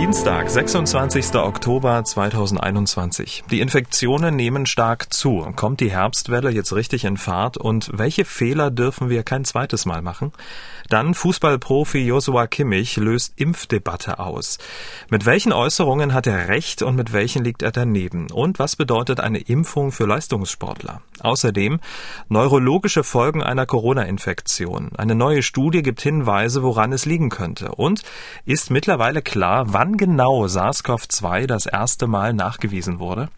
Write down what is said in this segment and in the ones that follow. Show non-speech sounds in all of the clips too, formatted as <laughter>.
Dienstag, 26. Oktober 2021. Die Infektionen nehmen stark zu. Kommt die Herbstwelle jetzt richtig in Fahrt und welche Fehler dürfen wir kein zweites Mal machen? Dann Fußballprofi Joshua Kimmich löst Impfdebatte aus. Mit welchen Äußerungen hat er recht und mit welchen liegt er daneben? Und was bedeutet eine Impfung für Leistungssportler? Außerdem neurologische Folgen einer Corona-Infektion. Eine neue Studie gibt Hinweise, woran es liegen könnte. Und ist mittlerweile klar, wann genau SARS-CoV-2 das erste Mal nachgewiesen wurde?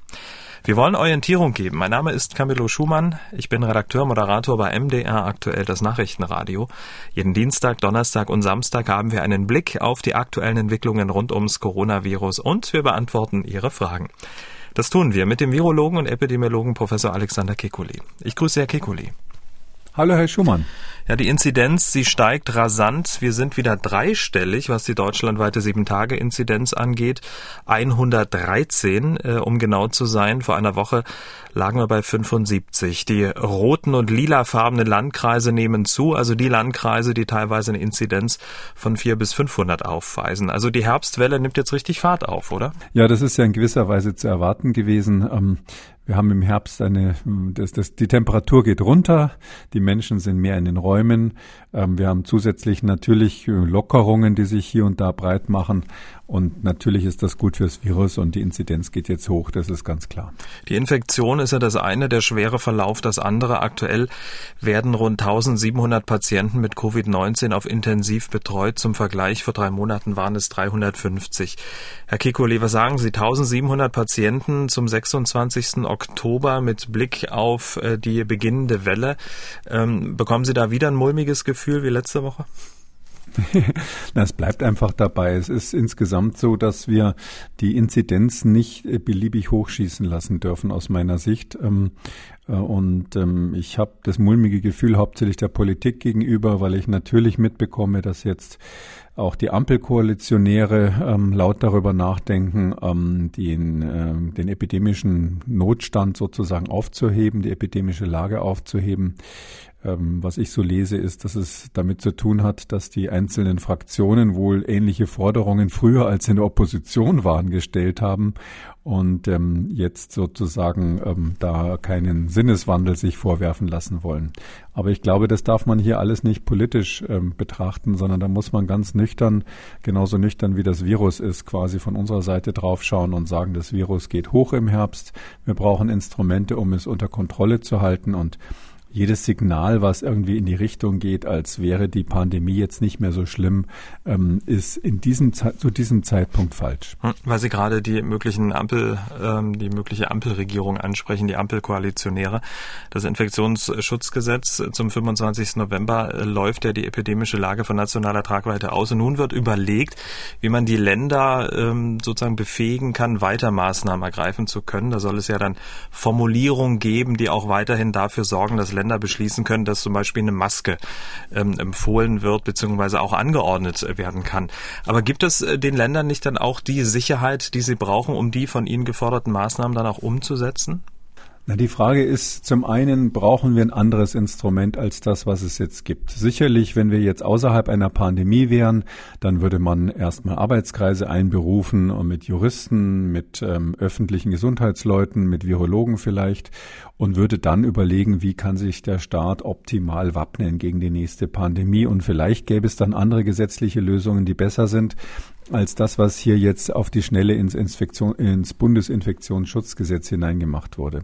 Wir wollen Orientierung geben. Mein Name ist Camillo Schumann. Ich bin Redakteur, Moderator bei MDR aktuell das Nachrichtenradio. Jeden Dienstag, Donnerstag und Samstag haben wir einen Blick auf die aktuellen Entwicklungen rund ums Coronavirus und wir beantworten Ihre Fragen. Das tun wir mit dem Virologen und Epidemiologen Professor Alexander Kekulé. Ich grüße Herr Kekulé. Hallo, Herr Schumann. Ja, die Inzidenz, sie steigt rasant. Wir sind wieder dreistellig, was die deutschlandweite 7-Tage-Inzidenz angeht. 113, äh, um genau zu sein. Vor einer Woche lagen wir bei 75. Die roten und lilafarbenen Landkreise nehmen zu, also die Landkreise, die teilweise eine Inzidenz von 4 bis 500 aufweisen. Also die Herbstwelle nimmt jetzt richtig Fahrt auf, oder? Ja, das ist ja in gewisser Weise zu erwarten gewesen. Ähm, wir haben im Herbst eine, das, das, die Temperatur geht runter, die Menschen sind mehr in den Räumen. Ähm, wir haben zusätzlich natürlich äh, Lockerungen, die sich hier und da breit machen. Und natürlich ist das gut fürs Virus und die Inzidenz geht jetzt hoch, das ist ganz klar. Die Infektion ist ja das eine, der schwere Verlauf das andere. Aktuell werden rund 1700 Patienten mit Covid-19 auf intensiv betreut. Zum Vergleich, vor drei Monaten waren es 350. Herr Kikoli, was sagen Sie? 1700 Patienten zum 26. Oktober mit Blick auf äh, die beginnende Welle. Ähm, bekommen Sie da wieder ein mulmiges Gefühl wie letzte Woche? <laughs> es bleibt einfach dabei. Es ist insgesamt so, dass wir die Inzidenz nicht äh, beliebig hochschießen lassen dürfen, aus meiner Sicht. Ähm, äh, und ähm, ich habe das mulmige Gefühl hauptsächlich der Politik gegenüber, weil ich natürlich mitbekomme, dass jetzt auch die Ampelkoalitionäre ähm, laut darüber nachdenken, ähm, den, äh, den epidemischen Notstand sozusagen aufzuheben, die epidemische Lage aufzuheben. Ähm, was ich so lese, ist, dass es damit zu tun hat, dass die einzelnen Fraktionen wohl ähnliche Forderungen früher als in der Opposition waren gestellt haben und ähm, jetzt sozusagen ähm, da keinen Sinneswandel sich vorwerfen lassen wollen. Aber ich glaube, das darf man hier alles nicht politisch ähm, betrachten, sondern da muss man ganz nüchtern, genauso nüchtern wie das Virus ist, quasi von unserer Seite draufschauen und sagen, das Virus geht hoch im Herbst. Wir brauchen Instrumente, um es unter Kontrolle zu halten und jedes Signal, was irgendwie in die Richtung geht, als wäre die Pandemie jetzt nicht mehr so schlimm, ähm, ist in diesem zu diesem Zeitpunkt falsch. Hm, weil Sie gerade die möglichen Ampel, ähm, die mögliche Ampelregierung ansprechen, die Ampelkoalitionäre. Das Infektionsschutzgesetz zum 25. November äh, läuft ja die epidemische Lage von nationaler Tragweite aus. Und nun wird überlegt, wie man die Länder ähm, sozusagen befähigen kann, weiter Maßnahmen ergreifen zu können. Da soll es ja dann Formulierungen geben, die auch weiterhin dafür sorgen, dass Länder Länder beschließen können, dass zum Beispiel eine Maske ähm, empfohlen wird beziehungsweise auch angeordnet werden kann. Aber gibt es äh, den Ländern nicht dann auch die Sicherheit, die sie brauchen, um die von ihnen geforderten Maßnahmen dann auch umzusetzen? Na, die Frage ist, zum einen brauchen wir ein anderes Instrument als das, was es jetzt gibt. Sicherlich, wenn wir jetzt außerhalb einer Pandemie wären, dann würde man erstmal Arbeitskreise einberufen und mit Juristen, mit ähm, öffentlichen Gesundheitsleuten, mit Virologen vielleicht und würde dann überlegen, wie kann sich der Staat optimal wappnen gegen die nächste Pandemie. Und vielleicht gäbe es dann andere gesetzliche Lösungen, die besser sind als das, was hier jetzt auf die Schnelle ins, Inspektion, ins Bundesinfektionsschutzgesetz hineingemacht wurde.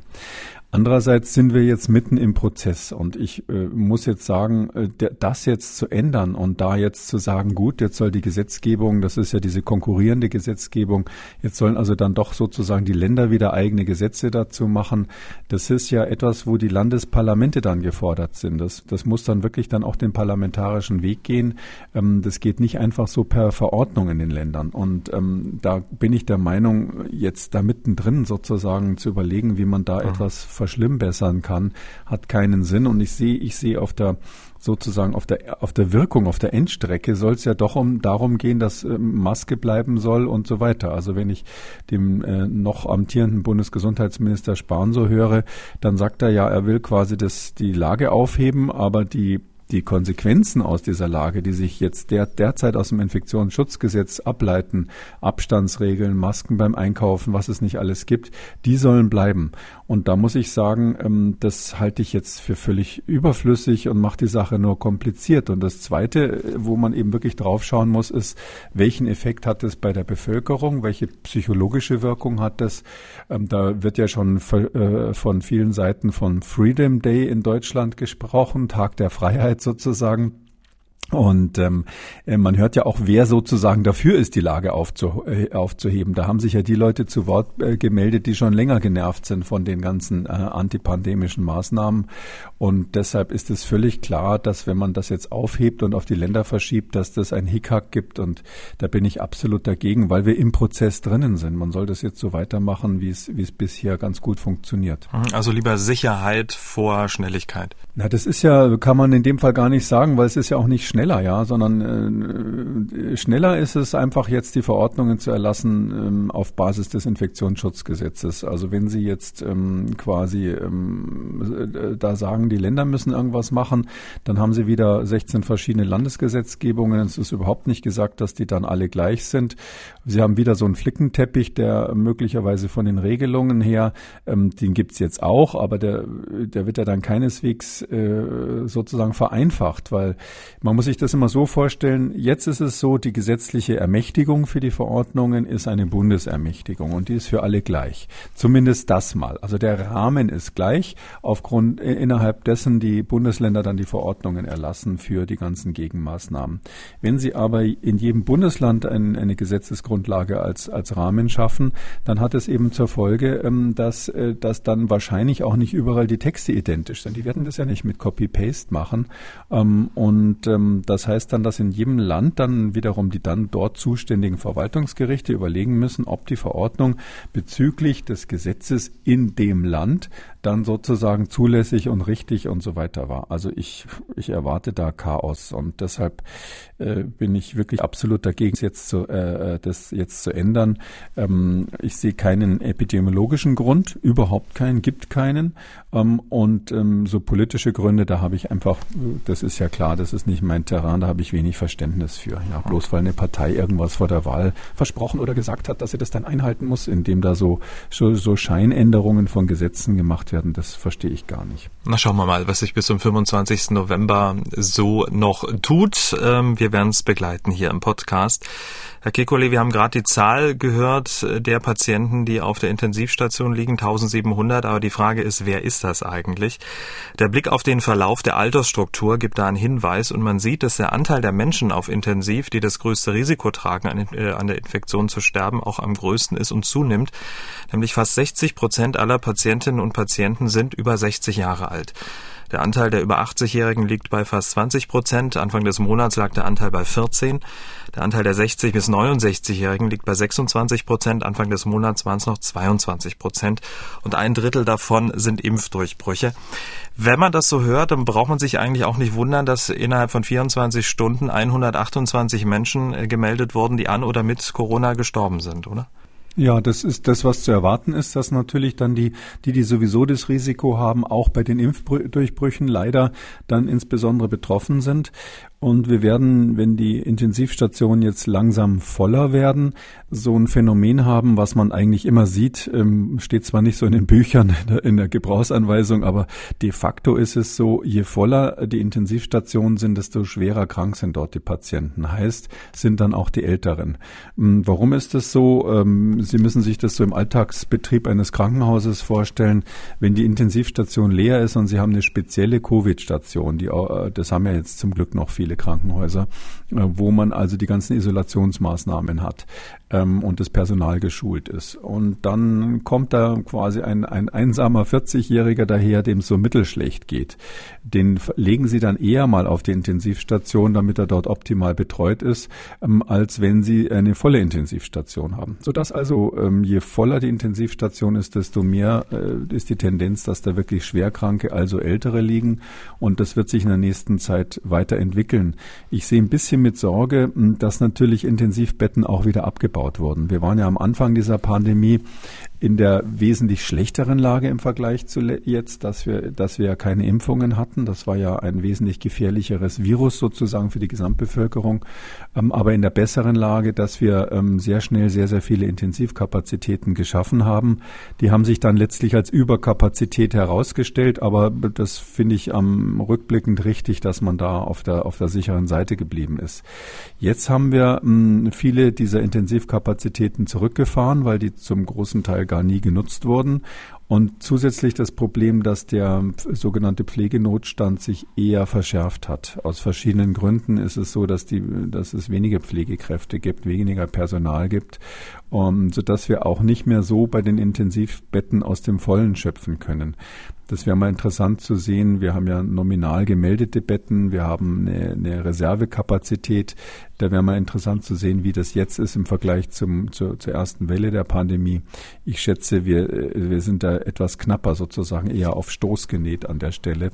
Andererseits sind wir jetzt mitten im Prozess und ich äh, muss jetzt sagen, äh, das jetzt zu ändern und da jetzt zu sagen, gut, jetzt soll die Gesetzgebung, das ist ja diese konkurrierende Gesetzgebung, jetzt sollen also dann doch sozusagen die Länder wieder eigene Gesetze dazu machen. Das ist ja etwas, wo die Landesparlamente dann gefordert sind. Das, das muss dann wirklich dann auch den parlamentarischen Weg gehen. Ähm, das geht nicht einfach so per Verordnung in den Ländern. Und ähm, da bin ich der Meinung, jetzt da mittendrin sozusagen zu überlegen, wie man da mhm. etwas verschlimmbessern kann, hat keinen Sinn. Und ich sehe, ich sehe auf der sozusagen auf der auf der Wirkung, auf der Endstrecke soll es ja doch um darum gehen, dass äh, Maske bleiben soll und so weiter. Also wenn ich dem äh, noch amtierenden Bundesgesundheitsminister Spahn so höre, dann sagt er ja, er will quasi das die Lage aufheben, aber die die Konsequenzen aus dieser Lage, die sich jetzt der, derzeit aus dem Infektionsschutzgesetz ableiten, Abstandsregeln, Masken beim Einkaufen, was es nicht alles gibt, die sollen bleiben. Und da muss ich sagen, ähm, das halte ich jetzt für völlig überflüssig und macht die Sache nur kompliziert. Und das Zweite, wo man eben wirklich draufschauen muss, ist, welchen Effekt hat es bei der Bevölkerung, welche psychologische Wirkung hat das? Ähm, da wird ja schon äh, von vielen Seiten von Freedom Day in Deutschland gesprochen, Tag der Freiheit sozusagen. Und ähm, äh, man hört ja auch, wer sozusagen dafür ist, die Lage aufzu äh, aufzuheben. Da haben sich ja die Leute zu Wort äh, gemeldet, die schon länger genervt sind von den ganzen äh, antipandemischen Maßnahmen. Und deshalb ist es völlig klar, dass wenn man das jetzt aufhebt und auf die Länder verschiebt, dass das ein Hickhack gibt. Und da bin ich absolut dagegen, weil wir im Prozess drinnen sind. Man soll das jetzt so weitermachen, wie es wie es bisher ganz gut funktioniert. Mhm, also lieber Sicherheit vor Schnelligkeit. Na, das ist ja, kann man in dem Fall gar nicht sagen, weil es ist ja auch nicht schnell schneller, ja, sondern äh, schneller ist es einfach jetzt die Verordnungen zu erlassen ähm, auf Basis des Infektionsschutzgesetzes. Also wenn Sie jetzt ähm, quasi ähm, äh, da sagen, die Länder müssen irgendwas machen, dann haben Sie wieder 16 verschiedene Landesgesetzgebungen. Es ist überhaupt nicht gesagt, dass die dann alle gleich sind. Sie haben wieder so einen Flickenteppich, der möglicherweise von den Regelungen her, ähm, den gibt's jetzt auch, aber der, der wird ja dann keineswegs äh, sozusagen vereinfacht, weil man muss sich das immer so vorstellen, jetzt ist es so, die gesetzliche Ermächtigung für die Verordnungen ist eine Bundesermächtigung und die ist für alle gleich. Zumindest das mal. Also der Rahmen ist gleich, aufgrund äh, innerhalb dessen die Bundesländer dann die Verordnungen erlassen für die ganzen Gegenmaßnahmen. Wenn sie aber in jedem Bundesland ein, eine Gesetzesgrundlage als, als Rahmen schaffen, dann hat es eben zur Folge, ähm, dass, äh, dass dann wahrscheinlich auch nicht überall die Texte identisch sind. Die werden das ja nicht mit Copy-Paste machen. Ähm, und ähm, das heißt dann, dass in jedem Land dann wiederum die dann dort zuständigen Verwaltungsgerichte überlegen müssen, ob die Verordnung bezüglich des Gesetzes in dem Land dann sozusagen zulässig und richtig und so weiter war. Also ich, ich erwarte da Chaos und deshalb äh, bin ich wirklich absolut dagegen, jetzt zu, äh, das jetzt zu ändern. Ähm, ich sehe keinen epidemiologischen Grund, überhaupt keinen, gibt keinen. Ähm, und ähm, so politische Gründe, da habe ich einfach, das ist ja klar, das ist nicht mein Terrain, da habe ich wenig Verständnis für. Ja, bloß weil eine Partei irgendwas vor der Wahl versprochen oder gesagt hat, dass sie das dann einhalten muss, indem da so, so, so Scheinänderungen von Gesetzen gemacht werden, das verstehe ich gar nicht. Na schauen wir mal, was sich bis zum 25. November so noch tut. Ähm, wir werden es begleiten hier im Podcast. Herr Kekulé, wir haben gerade die Zahl gehört der Patienten, die auf der Intensivstation liegen, 1700. Aber die Frage ist, wer ist das eigentlich? Der Blick auf den Verlauf der Altersstruktur gibt da einen Hinweis und man sieht, dass der Anteil der Menschen auf Intensiv, die das größte Risiko tragen, an, äh, an der Infektion zu sterben, auch am größten ist und zunimmt. Nämlich fast 60 Prozent aller Patientinnen und Patienten sind über 60 Jahre alt. Der Anteil der über 80-Jährigen liegt bei fast 20 Prozent. Anfang des Monats lag der Anteil bei 14. Der Anteil der 60 bis 69-Jährigen liegt bei 26 Prozent. Anfang des Monats waren es noch 22 Prozent. Und ein Drittel davon sind Impfdurchbrüche. Wenn man das so hört, dann braucht man sich eigentlich auch nicht wundern, dass innerhalb von 24 Stunden 128 Menschen äh, gemeldet wurden, die an oder mit Corona gestorben sind, oder? Ja, das ist das, was zu erwarten ist, dass natürlich dann die, die, die sowieso das Risiko haben, auch bei den Impfdurchbrüchen leider dann insbesondere betroffen sind. Und wir werden, wenn die Intensivstationen jetzt langsam voller werden, so ein Phänomen haben, was man eigentlich immer sieht, ähm, steht zwar nicht so in den Büchern, <laughs> in der Gebrauchsanweisung, aber de facto ist es so, je voller die Intensivstationen sind, desto schwerer krank sind dort die Patienten. Heißt, sind dann auch die Älteren. Ähm, warum ist das so? Ähm, Sie müssen sich das so im Alltagsbetrieb eines Krankenhauses vorstellen. Wenn die Intensivstation leer ist und Sie haben eine spezielle Covid-Station, die, das haben ja jetzt zum Glück noch viele viele Krankenhäuser, äh, wo man also die ganzen Isolationsmaßnahmen hat ähm, und das Personal geschult ist. Und dann kommt da quasi ein, ein einsamer 40-Jähriger daher, dem es so mittelschlecht geht. Den legen Sie dann eher mal auf die Intensivstation, damit er dort optimal betreut ist, ähm, als wenn Sie eine volle Intensivstation haben. Sodass also ähm, je voller die Intensivstation ist, desto mehr äh, ist die Tendenz, dass da wirklich Schwerkranke, also Ältere liegen. Und das wird sich in der nächsten Zeit weiterentwickeln. Ich sehe ein bisschen mit Sorge, dass natürlich Intensivbetten auch wieder abgebaut abgebaut wurden. Wir waren ja am Anfang dieser Pandemie in der wesentlich schlechteren Lage im Vergleich zu jetzt, dass wir, dass wir ja keine Impfungen hatten. Das war ja ein wesentlich gefährlicheres Virus sozusagen für die Gesamtbevölkerung. Ähm, aber in der besseren Lage, dass wir ähm, sehr schnell sehr, sehr viele Intensivkapazitäten geschaffen haben. Die haben sich dann letztlich als Überkapazität herausgestellt. Aber das finde ich am rückblickend richtig, dass man da auf der, auf der sicheren Seite geblieben ist. Jetzt haben wir ähm, viele dieser Intensivkapazitäten zurückgefahren, weil die zum großen Teil gar nie genutzt wurden. Und zusätzlich das Problem, dass der sogenannte Pflegenotstand sich eher verschärft hat. Aus verschiedenen Gründen ist es so, dass, die, dass es weniger Pflegekräfte gibt, weniger Personal gibt, um, sodass wir auch nicht mehr so bei den Intensivbetten aus dem Vollen schöpfen können. Das wäre mal interessant zu sehen. Wir haben ja nominal gemeldete Betten, wir haben eine, eine Reservekapazität. Da wäre mal interessant zu sehen, wie das jetzt ist im Vergleich zum, zur, zur ersten Welle der Pandemie. Ich schätze, wir, wir sind da etwas knapper sozusagen, eher auf Stoß genäht an der Stelle.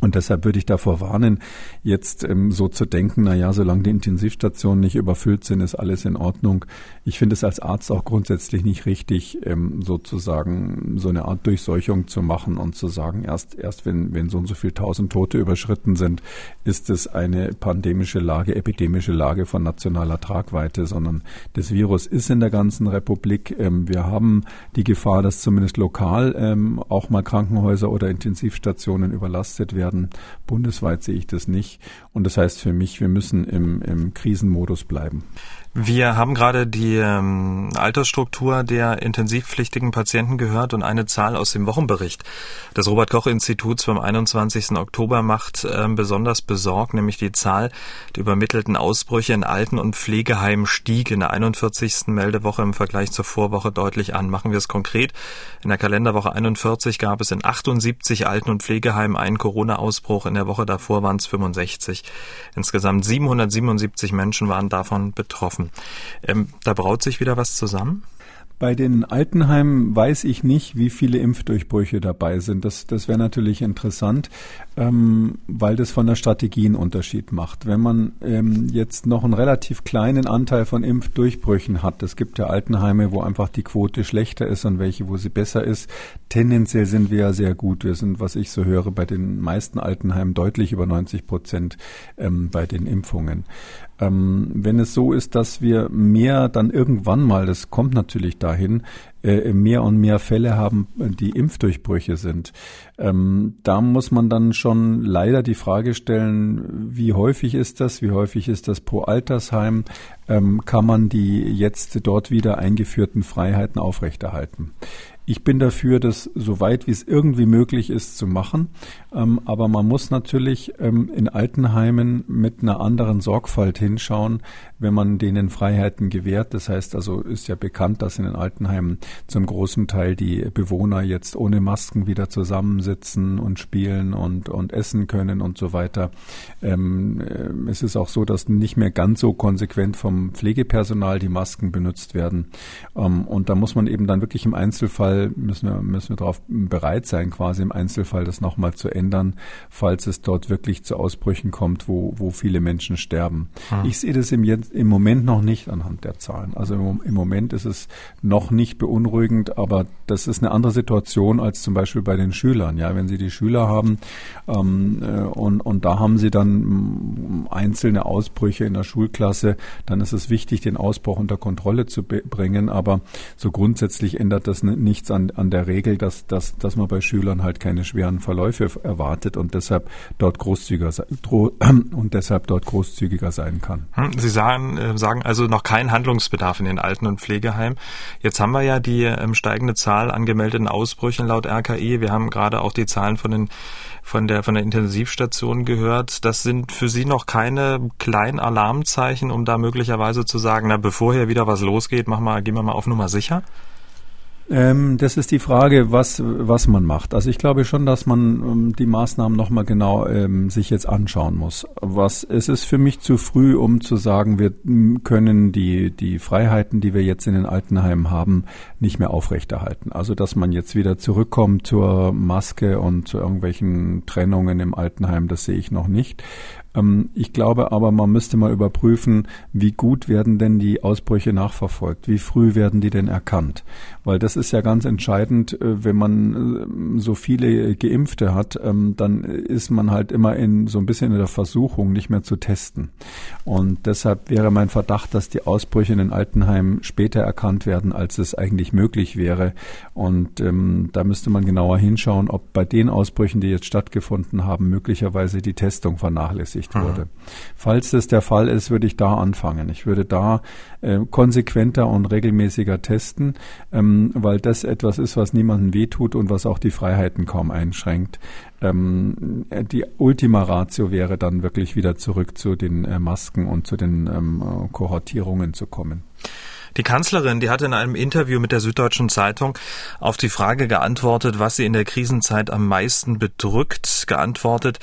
Und deshalb würde ich davor warnen, jetzt ähm, so zu denken, na ja, solange die Intensivstationen nicht überfüllt sind, ist alles in Ordnung. Ich finde es als Arzt auch grundsätzlich nicht richtig, ähm, sozusagen so eine Art Durchseuchung zu machen und zu sagen, erst, erst wenn, wenn so und so viel tausend Tote überschritten sind, ist es eine pandemische Lage, epidemische Lage von nationaler Tragweite, sondern das Virus ist in der ganzen Republik. Ähm, wir haben die Gefahr, dass zumindest lokal ähm, auch mal Krankenhäuser oder Intensivstationen überlastet werden werden. Bundesweit sehe ich das nicht. Und das heißt für mich, wir müssen im, im Krisenmodus bleiben. Wir haben gerade die ähm, Altersstruktur der intensivpflichtigen Patienten gehört und eine Zahl aus dem Wochenbericht des Robert Koch Instituts vom 21. Oktober macht ähm, besonders besorgt, nämlich die Zahl der übermittelten Ausbrüche in Alten- und Pflegeheimen stieg in der 41. Meldewoche im Vergleich zur Vorwoche deutlich an. Machen wir es konkret. In der Kalenderwoche 41 gab es in 78 Alten- und Pflegeheimen einen Corona-Ausbruch. In der Woche davor waren es 65. Insgesamt 777 Menschen waren davon betroffen. Ähm, da braut sich wieder was zusammen? Bei den Altenheimen weiß ich nicht, wie viele Impfdurchbrüche dabei sind. Das, das wäre natürlich interessant, ähm, weil das von der Strategie einen Unterschied macht. Wenn man ähm, jetzt noch einen relativ kleinen Anteil von Impfdurchbrüchen hat, es gibt ja Altenheime, wo einfach die Quote schlechter ist und welche, wo sie besser ist. Tendenziell sind wir ja sehr gut. Wir sind, was ich so höre, bei den meisten Altenheimen deutlich über 90 Prozent ähm, bei den Impfungen. Ähm, wenn es so ist, dass wir mehr dann irgendwann mal, das kommt natürlich dahin, äh, mehr und mehr Fälle haben, die Impfdurchbrüche sind. Ähm, da muss man dann schon leider die Frage stellen, wie häufig ist das, wie häufig ist das pro Altersheim, ähm, kann man die jetzt dort wieder eingeführten Freiheiten aufrechterhalten. Ich bin dafür, das so weit wie es irgendwie möglich ist zu machen. Ähm, aber man muss natürlich ähm, in Altenheimen mit einer anderen Sorgfalt hinschauen, wenn man denen Freiheiten gewährt. Das heißt also, ist ja bekannt, dass in den Altenheimen zum großen Teil die Bewohner jetzt ohne Masken wieder zusammensitzen und spielen und, und essen können und so weiter. Ähm, äh, es ist auch so, dass nicht mehr ganz so konsequent vom Pflegepersonal die Masken benutzt werden. Ähm, und da muss man eben dann wirklich im Einzelfall Fall müssen wir, müssen wir darauf bereit sein, quasi im Einzelfall das nochmal zu ändern, falls es dort wirklich zu Ausbrüchen kommt, wo, wo viele Menschen sterben. Hm. Ich sehe das im, im Moment noch nicht anhand der Zahlen. Also im, Moment ist es noch nicht beunruhigend, aber das ist eine andere Situation als zum Beispiel bei den Schülern. Ja, wenn Sie die Schüler haben ähm, äh, und, und da haben Sie dann mm, einzelne Ausbrüche in der Schulklasse, dann ist es wichtig, den Ausbruch unter Kontrolle zu bringen. Aber so grundsätzlich ändert das nichts an, an der Regel, dass, dass, dass man bei Schülern halt keine schweren Verläufe erwartet und deshalb dort großzügiger <clears throat> und deshalb dort großzügiger sein kann. Hm, Sie sagen, äh, sagen also noch kein Handlungsbedarf in den Alten- und Pflegeheimen. Jetzt haben wir ja die ähm, steigende Zahl an gemeldeten Ausbrüchen laut RKI. Wir haben gerade auch die Zahlen von den von der von der Intensivstation gehört. Das sind für Sie noch keine kleinen Alarmzeichen, um da möglicherweise zu sagen, na bevor hier wieder was losgeht, mach mal, gehen wir mal auf Nummer sicher. Ähm, das ist die Frage, was, was man macht. Also ich glaube schon, dass man ähm, die Maßnahmen nochmal genau ähm, sich jetzt anschauen muss. Was, es ist für mich zu früh, um zu sagen, wir können die, die Freiheiten, die wir jetzt in den Altenheimen haben, nicht mehr aufrechterhalten. Also dass man jetzt wieder zurückkommt zur Maske und zu irgendwelchen Trennungen im Altenheim, das sehe ich noch nicht. Ähm, ich glaube aber, man müsste mal überprüfen, wie gut werden denn die Ausbrüche nachverfolgt? Wie früh werden die denn erkannt? Weil das ist ja ganz entscheidend, äh, wenn man äh, so viele Geimpfte hat, ähm, dann ist man halt immer in so ein bisschen in der Versuchung, nicht mehr zu testen. Und deshalb wäre mein Verdacht, dass die Ausbrüche in den Altenheimen später erkannt werden, als es eigentlich möglich wäre. Und ähm, da müsste man genauer hinschauen, ob bei den Ausbrüchen, die jetzt stattgefunden haben, möglicherweise die Testung vernachlässigt berücksichtigt mhm. wurde. Falls das der Fall ist, würde ich da anfangen. Ich würde da äh, konsequenter und regelmäßiger testen, ähm, weil das etwas ist, was niemandem wehtut und was auch die Freiheiten kaum einschränkt. Ähm, die Ultima Ratio wäre dann wirklich wieder zurück zu den äh, Masken und zu den ähm, Kohortierungen zu kommen. Die Kanzlerin, die hat in einem Interview mit der Süddeutschen Zeitung auf die Frage geantwortet, was sie in der Krisenzeit am meisten bedrückt, geantwortet,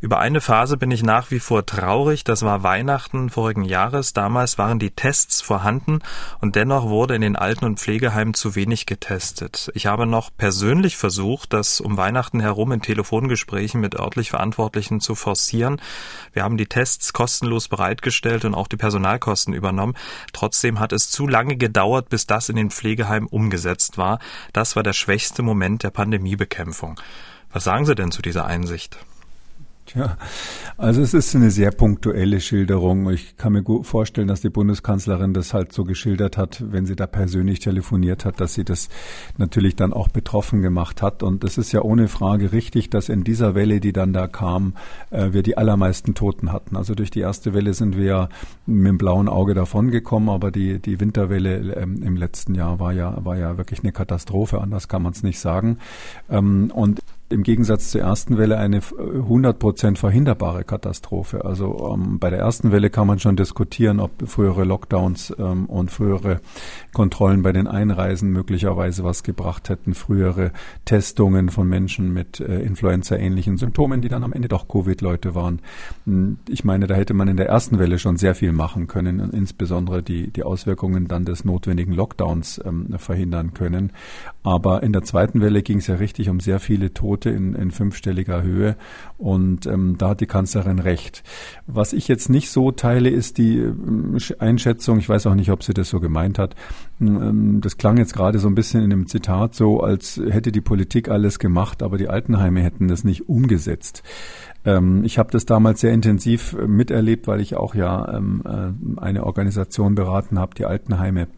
über eine Phase bin ich nach wie vor traurig. Das war Weihnachten vorigen Jahres. Damals waren die Tests vorhanden und dennoch wurde in den Alten- und Pflegeheimen zu wenig getestet. Ich habe noch persönlich versucht, das um Weihnachten herum in Telefongesprächen mit örtlich Verantwortlichen zu forcieren. Wir haben die Tests kostenlos bereitgestellt und auch die Personalkosten übernommen. Trotzdem hat es zu lange gedauert, bis das in den Pflegeheimen umgesetzt war. Das war der schwächste Moment der Pandemiebekämpfung. Was sagen Sie denn zu dieser Einsicht? <laughs> Tja, also es ist eine sehr punktuelle Schilderung. Ich kann mir gut vorstellen, dass die Bundeskanzlerin das halt so geschildert hat, wenn sie da persönlich telefoniert hat, dass sie das natürlich dann auch betroffen gemacht hat. Und es ist ja ohne Frage richtig, dass in dieser Welle, die dann da kam, äh, wir die allermeisten Toten hatten. Also durch die erste Welle sind wir ja mit dem blauen Auge davongekommen, aber die, die Winterwelle ähm, im letzten Jahr war ja, war ja wirklich eine Katastrophe, anders kann man es nicht sagen. Ähm, und im Gegensatz zur ersten Welle eine 100 Prozent verhinderbare Katastrophe. Also ähm, bei der ersten Welle kann man schon diskutieren, ob frühere Lockdowns ähm, und frühere Kontrollen bei den Einreisen möglicherweise was gebracht hätten, frühere Testungen von Menschen mit äh, Influenza-ähnlichen Symptomen, die dann am Ende doch Covid-Leute waren. Hm, ich meine, da hätte man in der ersten Welle schon sehr viel machen können, insbesondere die, die Auswirkungen dann des notwendigen Lockdowns ähm, verhindern können. Aber in der zweiten Welle ging es ja richtig um sehr viele Tote Tote in, in fünfstelliger Höhe. Und ähm, da hat die Kanzlerin recht. Was ich jetzt nicht so teile, ist die ähm, Einschätzung, ich weiß auch nicht, ob sie das so gemeint hat. Ähm, das klang jetzt gerade so ein bisschen in dem Zitat so, als hätte die Politik alles gemacht, aber die Altenheime hätten das nicht umgesetzt ähm, ich habe das damals sehr intensiv miterlebt, weil ich auch ja äh, eine Organisation beraten habe, die Altenheime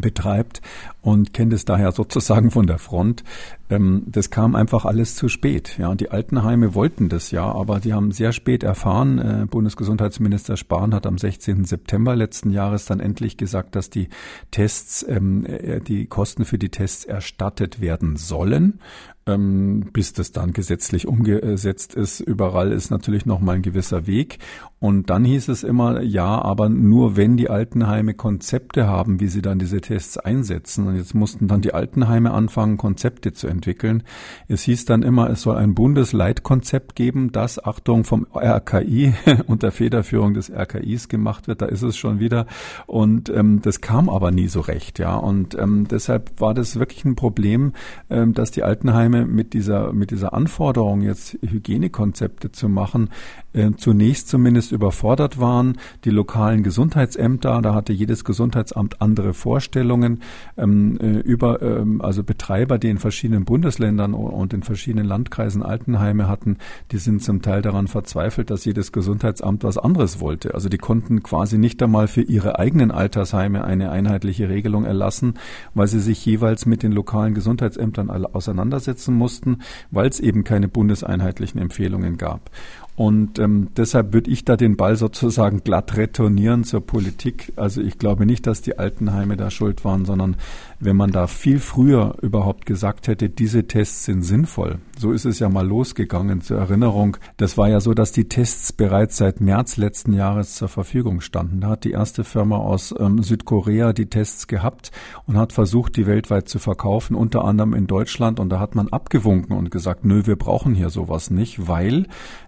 betreibt und kennt es daher sozusagen von der Front. Ähm, das kam einfach alles zu spät. Ja, die Altenheime wollten das ja, aber die haben sehr spät erfahren. Äh, Bundesgesundheitsminister Spahn hat am 16. September letzten Jahres dann endlich gesagt, dass die Tests, ähm, äh, die Kosten für die Tests erstattet werden sollen ähm, bis das dann gesetzlich umgesetzt ist. Überall ist natürlich noch mal ein gewisser Weg. Und dann hieß es immer, ja, aber nur wenn die Altenheime Konzepte haben, wie sie dann diese Tests einsetzen. Und jetzt mussten dann die Altenheime anfangen, Konzepte zu entwickeln. Es hieß dann immer, es soll ein Bundesleitkonzept geben, das, Achtung, vom RKI <laughs> unter Federführung des RKIs gemacht wird. Da ist es schon wieder. Und ähm, das kam aber nie so recht, ja. Und ähm, deshalb war das wirklich ein Problem, ähm, dass die Altenheime mit dieser, mit dieser Anforderung, jetzt Hygienekonzepte zu machen, äh, zunächst zumindest überfordert waren. Die lokalen Gesundheitsämter, da hatte jedes Gesundheitsamt andere Vorstellungen. Ähm, äh, über, ähm, also Betreiber, die in verschiedenen Bundesländern und in verschiedenen Landkreisen Altenheime hatten, die sind zum Teil daran verzweifelt, dass jedes Gesundheitsamt was anderes wollte. Also die konnten quasi nicht einmal für ihre eigenen Altersheime eine einheitliche Regelung erlassen, weil sie sich jeweils mit den lokalen Gesundheitsämtern auseinandersetzen mussten, weil es eben keine bundeseinheitlichen Empfehlungen gab. Und ähm, deshalb würde ich da den Ball sozusagen glatt retournieren zur Politik. Also ich glaube nicht, dass die Altenheime da schuld waren, sondern wenn man da viel früher überhaupt gesagt hätte, diese Tests sind sinnvoll. So ist es ja mal losgegangen zur Erinnerung. Das war ja so, dass die Tests bereits seit März letzten Jahres zur Verfügung standen. Da hat die erste Firma aus ähm, Südkorea die Tests gehabt und hat versucht, die weltweit zu verkaufen, unter anderem in Deutschland. Und da hat man abgewunken und gesagt, nö, wir brauchen hier sowas nicht, weil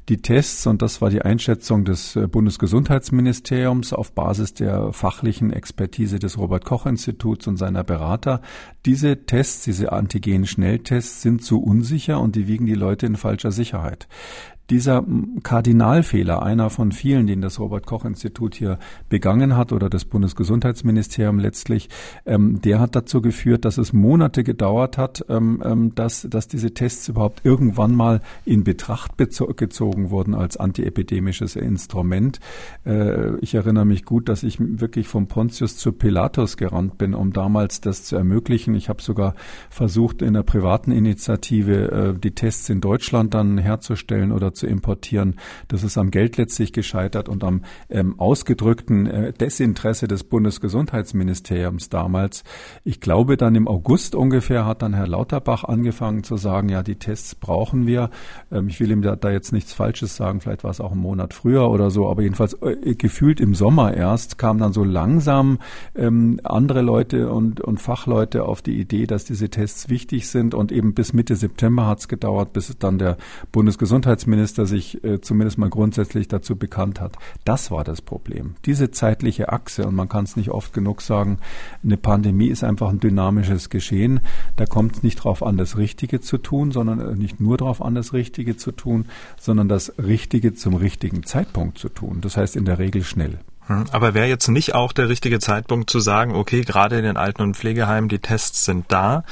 die Tests, und das war die Einschätzung des äh, Bundesgesundheitsministeriums auf Basis der fachlichen Expertise des Robert Koch Instituts und seiner Berater, diese Tests, diese Antigen-Schnelltests sind zu unsicher und die wiegen die Leute in falscher Sicherheit dieser Kardinalfehler, einer von vielen, den das Robert Koch Institut hier begangen hat oder das Bundesgesundheitsministerium letztlich, ähm, der hat dazu geführt, dass es Monate gedauert hat, ähm, ähm dass, dass diese Tests überhaupt irgendwann mal in Betracht gezogen wurden als antiepidemisches Instrument. Äh, ich erinnere mich gut, dass ich wirklich vom Pontius zu Pilatus gerannt bin, um damals das zu ermöglichen. Ich habe sogar versucht, in einer privaten Initiative äh, die Tests in Deutschland dann herzustellen oder zu importieren. Das ist am Geld letztlich gescheitert und am ähm, ausgedrückten äh, Desinteresse des Bundesgesundheitsministeriums damals. Ich glaube, dann im August ungefähr hat dann Herr Lauterbach angefangen zu sagen, ja, die Tests brauchen wir. Ähm, ich will ihm da, da, jetzt nichts Falsches sagen, vielleicht war es auch einen Monat früher oder so, aber jedenfalls äh, gefühlt im Sommer erst kam dann so langsam ähm, andere Leute und, und Fachleute auf die Idee, dass diese Tests wichtig sind und eben bis Mitte September hat es gedauert, bis dann der Bundesgesundheitsminister Minister sich äh, zumindest mal grundsätzlich dazu bekannt hat. Das war das Problem. Diese zeitliche Achse, und man kann es nicht oft genug sagen, eine Pandemie ist einfach ein dynamisches Geschehen. Da kommt es nicht darauf an, das Richtige zu tun, sondern äh, nicht nur darauf an, das Richtige zu tun, sondern das Richtige zum richtigen Zeitpunkt zu tun. Das heißt in der Regel schnell. Hm, aber wäre jetzt nicht auch der richtige Zeitpunkt zu sagen, okay, gerade in den Alten- und Pflegeheimen, die Tests sind da.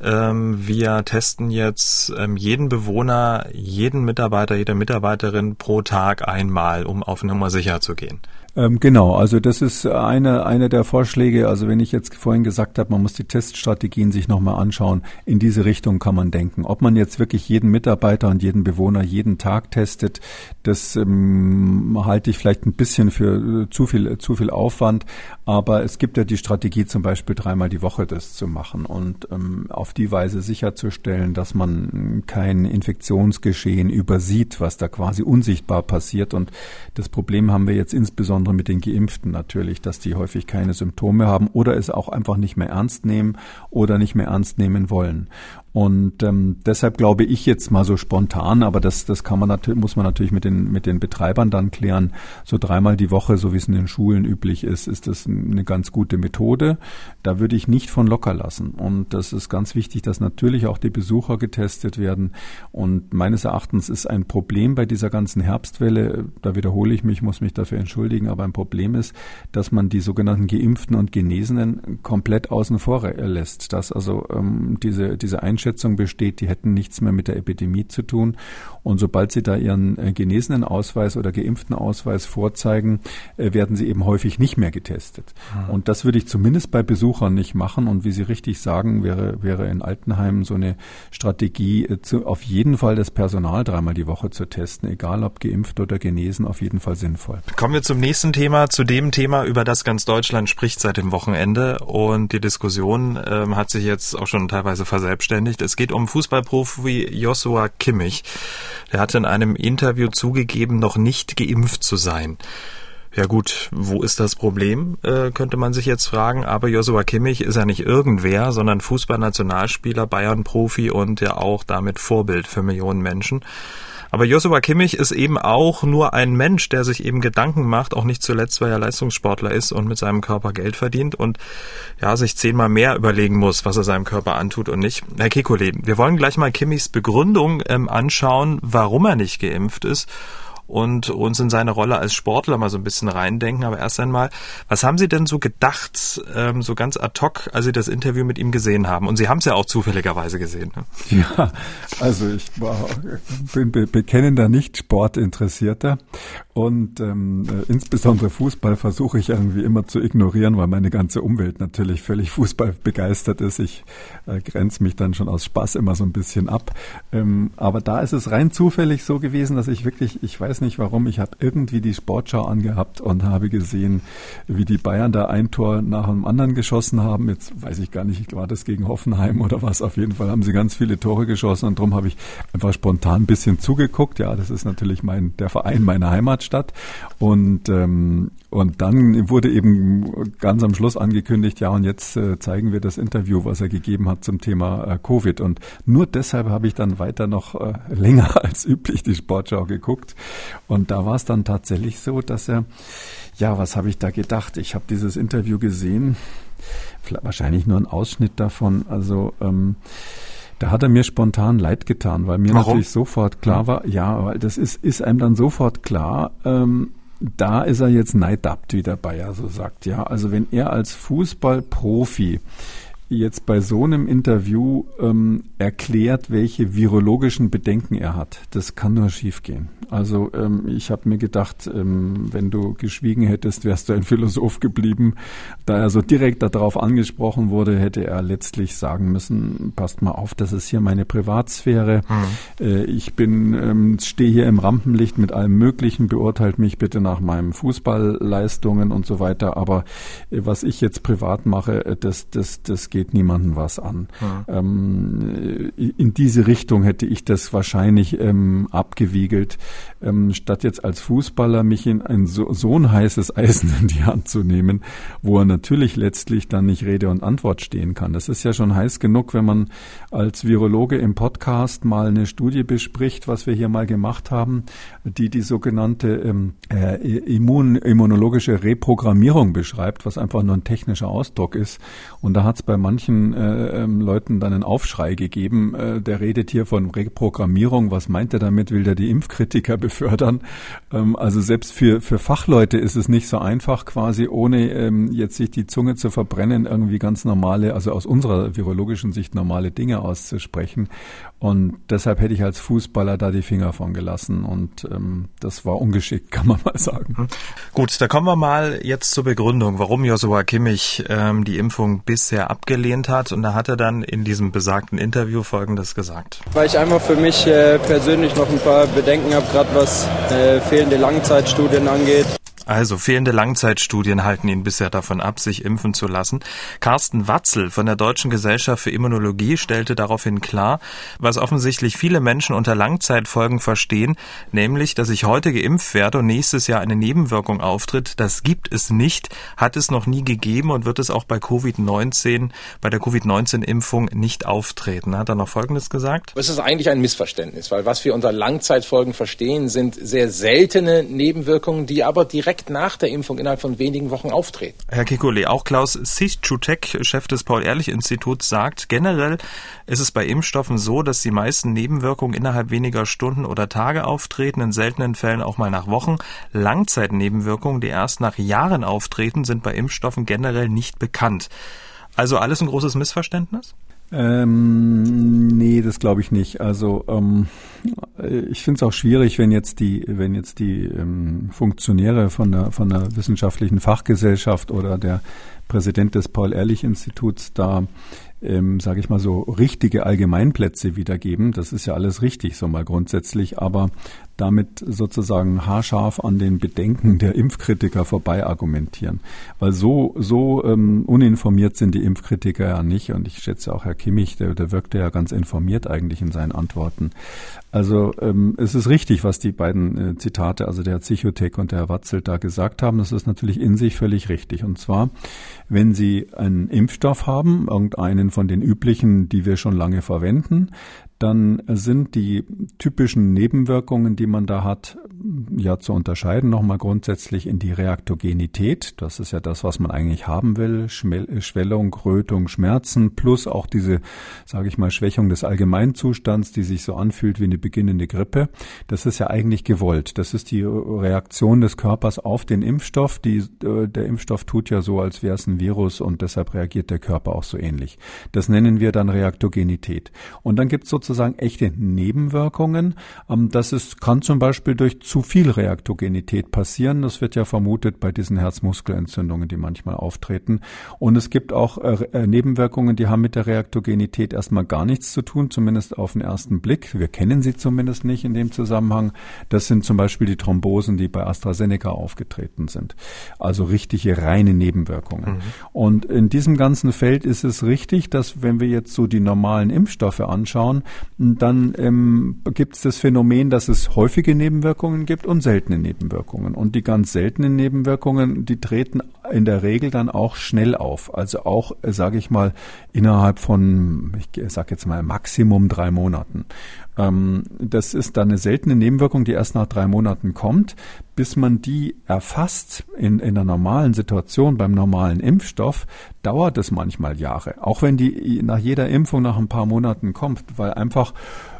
Ähm, wir testen jetzt ähm, jeden Bewohner, jeden Mitarbeiter, jede Mitarbeiterin pro Tag einmal, um auf Nummer sicher zu gehen. Ähm, genau, also das ist eine, eine der Vorschläge. Also wenn ich jetzt vorhin gesagt habe, man muss die Teststrategien sich nochmal anschauen, in diese Richtung kann man denken. Ob man jetzt wirklich jeden Mitarbeiter und jeden Bewohner jeden Tag testet, das ähm, halte ich vielleicht ein bisschen für äh, zu viel, zu viel Aufwand. Aber es gibt ja die Strategie, zum Beispiel dreimal die Woche das zu machen und ähm, auf die Weise sicherzustellen, dass man kein Infektionsgeschehen übersieht, was da quasi unsichtbar passiert. Und das Problem haben wir jetzt insbesondere insbesondere mit den Geimpften natürlich, dass die häufig keine Symptome haben oder es auch einfach nicht mehr ernst nehmen oder nicht mehr ernst nehmen wollen. Und ähm, deshalb glaube ich jetzt mal so spontan, aber das, das kann man natürlich, muss man natürlich mit den, mit den Betreibern dann klären. So dreimal die Woche, so wie es in den Schulen üblich ist, ist das eine ganz gute Methode. Da würde ich nicht von locker lassen. Und das ist ganz wichtig, dass natürlich auch die Besucher getestet werden. Und meines Erachtens ist ein Problem bei dieser ganzen Herbstwelle, da wiederhole ich mich, muss mich dafür entschuldigen, aber ein Problem ist, dass man die sogenannten Geimpften und Genesenen komplett außen vor lässt. Dass also ähm, diese, diese Einschätzung Einschätzung besteht, die hätten nichts mehr mit der Epidemie zu tun. Und sobald sie da ihren äh, genesenen Ausweis oder geimpften Ausweis vorzeigen, äh, werden sie eben häufig nicht mehr getestet. Mhm. Und das würde ich zumindest bei Besuchern nicht machen. Und wie Sie richtig sagen, wäre, wäre in Altenheimen so eine Strategie, äh, zu, auf jeden Fall das Personal dreimal die Woche zu testen, egal ob geimpft oder genesen, auf jeden Fall sinnvoll. Kommen wir zum nächsten Thema, zu dem Thema, über das ganz Deutschland spricht seit dem Wochenende. Und die Diskussion ähm, hat sich jetzt auch schon teilweise verselbstständigt. Es geht um Fußballprofi Joshua Kimmich. Der hatte in einem Interview zugegeben, noch nicht geimpft zu sein. Ja gut, wo ist das Problem, äh, könnte man sich jetzt fragen. Aber Joshua Kimmich ist ja nicht irgendwer, sondern Fußballnationalspieler, Bayern-Profi und ja auch damit Vorbild für Millionen Menschen. Aber Joshua Kimmich ist eben auch nur ein Mensch, der sich eben Gedanken macht, auch nicht zuletzt, weil er Leistungssportler ist und mit seinem Körper Geld verdient und ja, sich zehnmal mehr überlegen muss, was er seinem Körper antut und nicht. Herr Kekulé, wir wollen gleich mal Kimmichs Begründung ähm, anschauen, warum er nicht geimpft ist und uns in seine Rolle als Sportler mal so ein bisschen reindenken. Aber erst einmal, was haben Sie denn so gedacht, ähm, so ganz ad hoc, als Sie das Interview mit ihm gesehen haben? Und Sie haben es ja auch zufälligerweise gesehen. Ne? Ja, also ich war, bin be bekennender Nicht-Sportinteressierter und ähm, äh, insbesondere Fußball versuche ich irgendwie immer zu ignorieren, weil meine ganze Umwelt natürlich völlig Fußball begeistert ist. Ich äh, grenze mich dann schon aus Spaß immer so ein bisschen ab. Ähm, aber da ist es rein zufällig so gewesen, dass ich wirklich, ich weiß nicht warum, ich habe irgendwie die Sportschau angehabt und habe gesehen, wie die Bayern da ein Tor nach dem anderen geschossen haben. Jetzt weiß ich gar nicht, war das gegen Hoffenheim oder was. Auf jeden Fall haben sie ganz viele Tore geschossen und darum habe ich einfach spontan ein bisschen zugeguckt. Ja, das ist natürlich mein der Verein meiner Heimat statt. Und, ähm, und dann wurde eben ganz am Schluss angekündigt, ja, und jetzt äh, zeigen wir das Interview, was er gegeben hat zum Thema äh, Covid. Und nur deshalb habe ich dann weiter noch äh, <laughs> länger als üblich die Sportschau geguckt. Und da war es dann tatsächlich so, dass er, ja, was habe ich da gedacht? Ich habe dieses Interview gesehen, wahrscheinlich nur ein Ausschnitt davon. Also ähm, da hat er mir spontan leid getan, weil mir Warum? natürlich sofort klar war, ja, weil das ist, ist einem dann sofort klar, ähm, da ist er jetzt neidabt, wie der Bayer so sagt. Ja, also wenn er als Fußballprofi jetzt bei so einem Interview ähm, erklärt, welche virologischen Bedenken er hat. Das kann nur schiefgehen. Also ähm, ich habe mir gedacht, ähm, wenn du geschwiegen hättest, wärst du ein Philosoph geblieben. Da er so direkt darauf angesprochen wurde, hätte er letztlich sagen müssen, passt mal auf, das ist hier meine Privatsphäre. Mhm. Äh, ich bin, ähm, stehe hier im Rampenlicht mit allem Möglichen, beurteilt mich bitte nach meinen Fußballleistungen und so weiter. Aber äh, was ich jetzt privat mache, äh, das, das, das geht niemandem was an. Mhm. in diese Richtung hätte ich das wahrscheinlich ähm, abgewiegelt ähm, statt jetzt als Fußballer mich in ein so, so ein heißes Eisen in die Hand zu nehmen, wo er natürlich letztlich dann nicht Rede und Antwort stehen kann. Das ist ja schon heiß genug, wenn man als Virologe im Podcast mal eine Studie bespricht, was wir hier mal gemacht haben, die die sogenannte ähm, äh, Immun immunologische Reprogrammierung beschreibt, was einfach nur ein technischer Ausdruck ist. Und da hat es bei manchen äh, ähm, Leuten dann einen Aufschrei gegeben, äh, der redet hier von Reprogrammierung. Was meint er damit? Will der die Impfkritiker <laughs> befördern. Ähm, also selbst für, für Fachleute ist es nicht so einfach, quasi ohne ähm, jetzt sich die Zunge zu verbrennen, irgendwie ganz normale, also aus unserer virologischen Sicht normale Dinge auszusprechen. Und deshalb hätte ich als Fußballer da die Finger von gelassen. Und ähm, das war ungeschickt, <laughs> kann man mal sagen. Hm. Gut, da kommen wir mal jetzt zur Begründung, warum Joshua Kimmich ähm, die Impfung bisher abgelehnt hat. Und da hat er dann in diesem besagten Interview Folgendes gesagt. Weil ich einfach für mich äh, persönlich noch ein paar Bedenken habe, gerade was äh, fehlende Langzeitstudien angeht. Also fehlende Langzeitstudien halten ihn bisher davon ab, sich impfen zu lassen. Carsten Watzel von der Deutschen Gesellschaft für Immunologie stellte daraufhin klar, was offensichtlich viele Menschen unter Langzeitfolgen verstehen, nämlich, dass ich heute geimpft werde und nächstes Jahr eine Nebenwirkung auftritt. Das gibt es nicht, hat es noch nie gegeben und wird es auch bei Covid-19, bei der Covid-19-Impfung nicht auftreten. Hat er noch Folgendes gesagt? Es ist eigentlich ein Missverständnis, weil was wir unter Langzeitfolgen verstehen, sind sehr seltene Nebenwirkungen, die aber direkt direkt nach der Impfung innerhalb von wenigen Wochen auftreten. Herr Kikule, auch Klaus Sichutek, Chef des Paul-Ehrlich-Instituts, sagt, generell ist es bei Impfstoffen so, dass die meisten Nebenwirkungen innerhalb weniger Stunden oder Tage auftreten, in seltenen Fällen auch mal nach Wochen. Langzeitnebenwirkungen, die erst nach Jahren auftreten, sind bei Impfstoffen generell nicht bekannt. Also alles ein großes Missverständnis? Ähm, nee, das glaube ich nicht. Also ähm, ich finde es auch schwierig, wenn jetzt die, wenn jetzt die ähm, Funktionäre von der von der wissenschaftlichen Fachgesellschaft oder der Präsident des Paul-Ehrlich-Instituts da ähm, sage ich mal so, richtige Allgemeinplätze wiedergeben. Das ist ja alles richtig, so mal grundsätzlich, aber damit sozusagen haarscharf an den Bedenken der Impfkritiker vorbei argumentieren. Weil so, so ähm, uninformiert sind die Impfkritiker ja nicht. Und ich schätze auch Herr Kimmich, der, der wirkte ja ganz informiert eigentlich in seinen Antworten. Also ähm, es ist richtig, was die beiden äh, Zitate, also der Herr Zichotek und der Herr Watzel da gesagt haben. Das ist natürlich in sich völlig richtig. Und zwar, wenn Sie einen Impfstoff haben, irgendeinen von den üblichen, die wir schon lange verwenden, dann sind die typischen Nebenwirkungen, die man da hat, ja zu unterscheiden nochmal grundsätzlich in die Reaktogenität. Das ist ja das, was man eigentlich haben will. Schwellung, Rötung, Schmerzen plus auch diese, sage ich mal, Schwächung des Allgemeinzustands, die sich so anfühlt wie eine beginnende Grippe. Das ist ja eigentlich gewollt. Das ist die Reaktion des Körpers auf den Impfstoff. Die, äh, der Impfstoff tut ja so, als wäre es ein Virus und deshalb reagiert der Körper auch so ähnlich. Das nennen wir dann Reaktogenität. Und dann gibt es sozusagen echte Nebenwirkungen. Ähm, das ist, kann zum Beispiel durch zu viel Reaktogenität passieren. Das wird ja vermutet bei diesen Herzmuskelentzündungen, die manchmal auftreten. Und es gibt auch äh, äh, Nebenwirkungen, die haben mit der Reaktogenität erstmal gar nichts zu tun, zumindest auf den ersten Blick. Wir kennen sie zumindest nicht in dem Zusammenhang. Das sind zum Beispiel die Thrombosen, die bei AstraZeneca aufgetreten sind. Also richtige reine Nebenwirkungen. Mhm. Und in diesem ganzen Feld ist es richtig, dass wenn wir jetzt so die normalen Impfstoffe anschauen, dann ähm, gibt es das Phänomen, dass es häufige Nebenwirkungen gibt und seltene Nebenwirkungen. Und die ganz seltenen Nebenwirkungen, die treten in der Regel dann auch schnell auf. Also auch, äh, sage ich mal, innerhalb von, ich sage jetzt mal, Maximum drei Monaten. Ähm, das ist dann eine seltene Nebenwirkung, die erst nach drei Monaten kommt. Bis man die erfasst in, in einer normalen Situation beim normalen Impfstoff, dauert es manchmal Jahre. Auch wenn die nach jeder Impfung nach ein paar Monaten kommt, weil einfach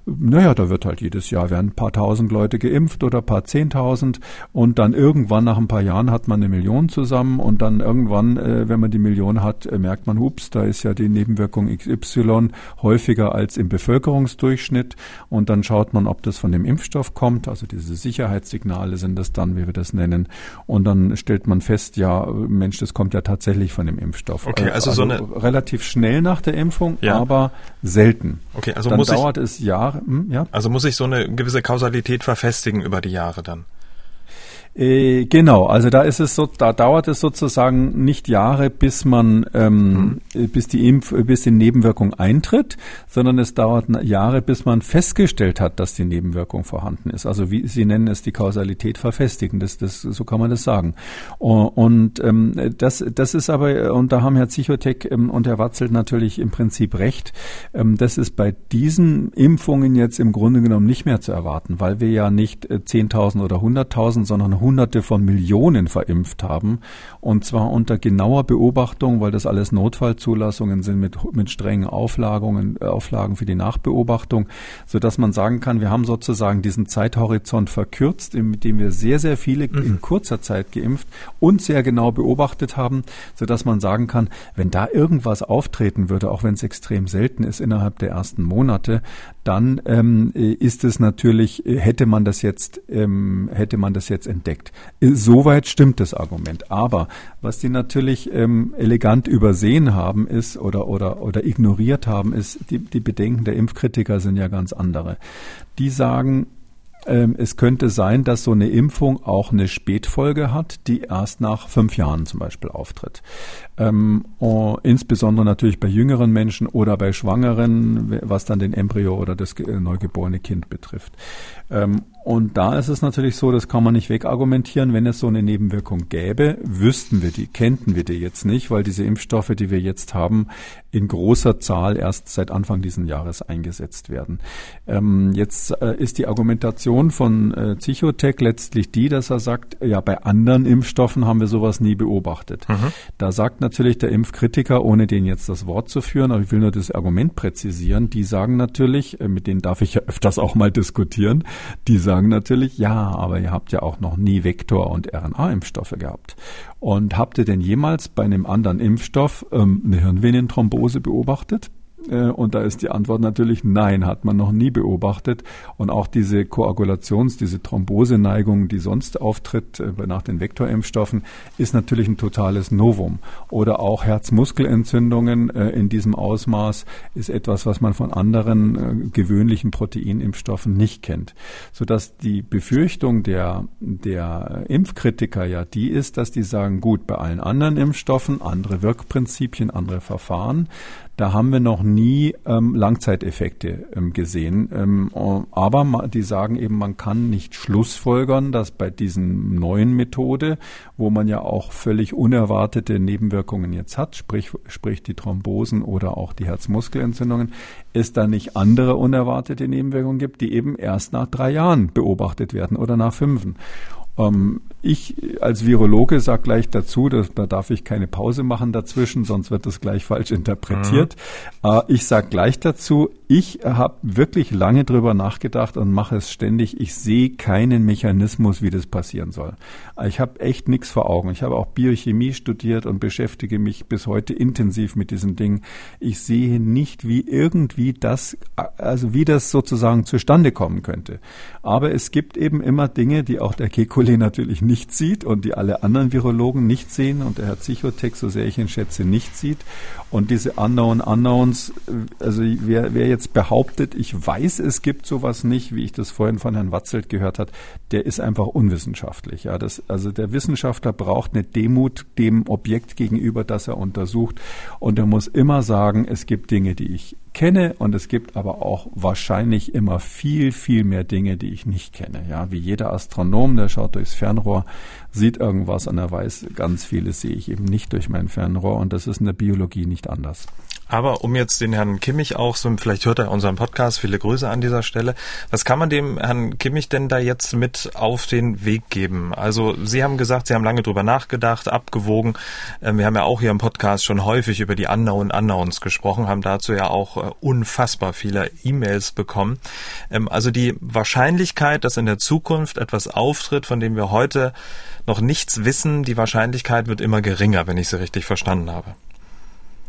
naja, da wird halt jedes Jahr werden ein paar tausend Leute geimpft oder ein paar zehntausend und dann irgendwann nach ein paar Jahren hat man eine Million zusammen und dann irgendwann, äh, wenn man die Million hat, äh, merkt man, ups, da ist ja die Nebenwirkung XY häufiger als im Bevölkerungsdurchschnitt und dann schaut man, ob das von dem Impfstoff kommt, also diese Sicherheitssignale sind das dann, wie wir das nennen und dann stellt man fest, ja, Mensch, das kommt ja tatsächlich von dem Impfstoff. Okay, also, also so eine relativ schnell nach der Impfung, ja. aber selten. Okay, also dann muss dauert es Jahre hm, ja. Also muss ich so eine gewisse Kausalität verfestigen über die Jahre dann. Äh, genau, also da ist es so, da dauert es sozusagen nicht Jahre, bis man, ähm, mhm. bis die Impf, bis die Nebenwirkung eintritt, sondern es dauert Jahre, bis man festgestellt hat, dass die Nebenwirkung vorhanden ist. Also wie Sie nennen es die Kausalität verfestigen, das, das, so kann man das sagen. Und ähm, das, das ist aber, und da haben Herr Zichotek ähm, und Herr Watzelt natürlich im Prinzip recht, ähm, das ist bei diesen Impfungen jetzt im Grunde genommen nicht mehr zu erwarten, weil wir ja nicht 10.000 äh, oder 100.000, sondern Hunderte von Millionen verimpft haben. Und zwar unter genauer Beobachtung, weil das alles Notfallzulassungen sind mit, mit strengen Auflagungen, äh, Auflagen für die Nachbeobachtung, so dass man sagen kann, wir haben sozusagen diesen Zeithorizont verkürzt, mit dem wir sehr, sehr viele mhm. in kurzer Zeit geimpft und sehr genau beobachtet haben, so dass man sagen kann, wenn da irgendwas auftreten würde, auch wenn es extrem selten ist innerhalb der ersten Monate, dann ähm, ist es natürlich, hätte man das jetzt, ähm, hätte man das jetzt entdeckt steckt. Äh, soweit stimmt das Argument. Aber was die natürlich ähm, elegant übersehen haben ist oder, oder, oder ignoriert haben, ist, die, die Bedenken der Impfkritiker sind ja ganz andere. Die sagen, ähm, es könnte sein, dass so eine Impfung auch eine Spätfolge hat, die erst nach fünf Jahren zum Beispiel auftritt. Ähm, insbesondere natürlich bei jüngeren Menschen oder bei Schwangeren, was dann den Embryo oder das neugeborene Kind betrifft. Ähm, und da ist es natürlich so, das kann man nicht wegargumentieren. Wenn es so eine Nebenwirkung gäbe, wüssten wir die, kennten wir die jetzt nicht, weil diese Impfstoffe, die wir jetzt haben, in großer Zahl erst seit Anfang diesen Jahres eingesetzt werden. Ähm, jetzt äh, ist die Argumentation von äh, Psychotech letztlich die, dass er sagt, ja, bei anderen Impfstoffen haben wir sowas nie beobachtet. Mhm. Da sagt natürlich der Impfkritiker, ohne den jetzt das Wort zu führen, aber ich will nur das Argument präzisieren, die sagen natürlich, äh, mit denen darf ich ja öfters auch mal diskutieren, die sagen natürlich, ja, aber ihr habt ja auch noch nie Vektor- und RNA-Impfstoffe gehabt. Und habt ihr denn jemals bei einem anderen Impfstoff ähm, eine Hirnvenenthrombose beobachtet? Äh, und da ist die Antwort natürlich nein, hat man noch nie beobachtet. Und auch diese Koagulations-, diese Thromboseneigung, die sonst auftritt äh, nach den Vektorimpfstoffen, ist natürlich ein totales Novum. Oder auch Herzmuskelentzündungen äh, in diesem Ausmaß ist etwas, was man von anderen gewöhnlichen Proteinimpfstoffen nicht kennt. Sodass die Befürchtung der, der Impfkritiker ja die ist, dass die sagen, gut, bei allen anderen Impfstoffen, andere Wirkprinzipien, andere Verfahren, da haben wir noch nie ähm, Langzeiteffekte ähm, gesehen. Ähm, aber die sagen eben, man kann nicht schlussfolgern, dass bei diesen neuen Methode, wo man ja auch völlig unerwartete Nebenwirkungen jetzt hat, sprich, sprich die Thrombosen oder auch die Herzmuskelentzündungen, es da nicht andere unerwartete Nebenwirkungen gibt, die eben erst nach drei Jahren beobachtet werden oder nach fünfen. Ähm, ich als Virologe sage gleich dazu, dass, da darf ich keine Pause machen dazwischen, sonst wird das gleich falsch interpretiert. Mhm. Äh, ich sage gleich dazu, ich habe wirklich lange drüber nachgedacht und mache es ständig. Ich sehe keinen Mechanismus, wie das passieren soll. Ich habe echt nichts vor Augen. Ich habe auch Biochemie studiert und beschäftige mich bis heute intensiv mit diesen Dingen. Ich sehe nicht, wie irgendwie das, also wie das sozusagen zustande kommen könnte. Aber es gibt eben immer Dinge, die auch der Kekulé natürlich nicht sieht und die alle anderen Virologen nicht sehen und der Herr Zichotek, so sehr ich ihn schätze, nicht sieht. Und diese Unknown Unknowns, also wer, wer jetzt behauptet, ich weiß, es gibt sowas nicht, wie ich das vorhin von Herrn Watzelt gehört hat, der ist einfach unwissenschaftlich. Ja, das, also der Wissenschaftler braucht eine Demut dem Objekt gegenüber, das er untersucht. Und er muss immer sagen, es gibt Dinge, die ich kenne und es gibt aber auch wahrscheinlich immer viel, viel mehr Dinge, die ich nicht kenne. Ja, wie jeder Astronom, der schaut durchs Fernrohr, sieht irgendwas und er weiß, ganz vieles sehe ich eben nicht durch mein Fernrohr und das ist in der Biologie nicht anders. Aber um jetzt den Herrn Kimmich auch so, vielleicht hört er unseren Podcast, viele Grüße an dieser Stelle. Was kann man dem Herrn Kimmich denn da jetzt mit auf den Weg geben? Also Sie haben gesagt, Sie haben lange drüber nachgedacht, abgewogen. Ähm, wir haben ja auch hier im Podcast schon häufig über die Unknown Unknowns gesprochen, haben dazu ja auch äh, unfassbar viele E-Mails bekommen. Ähm, also die Wahrscheinlichkeit, dass in der Zukunft etwas auftritt, von dem wir heute noch nichts wissen, die Wahrscheinlichkeit wird immer geringer, wenn ich sie richtig verstanden habe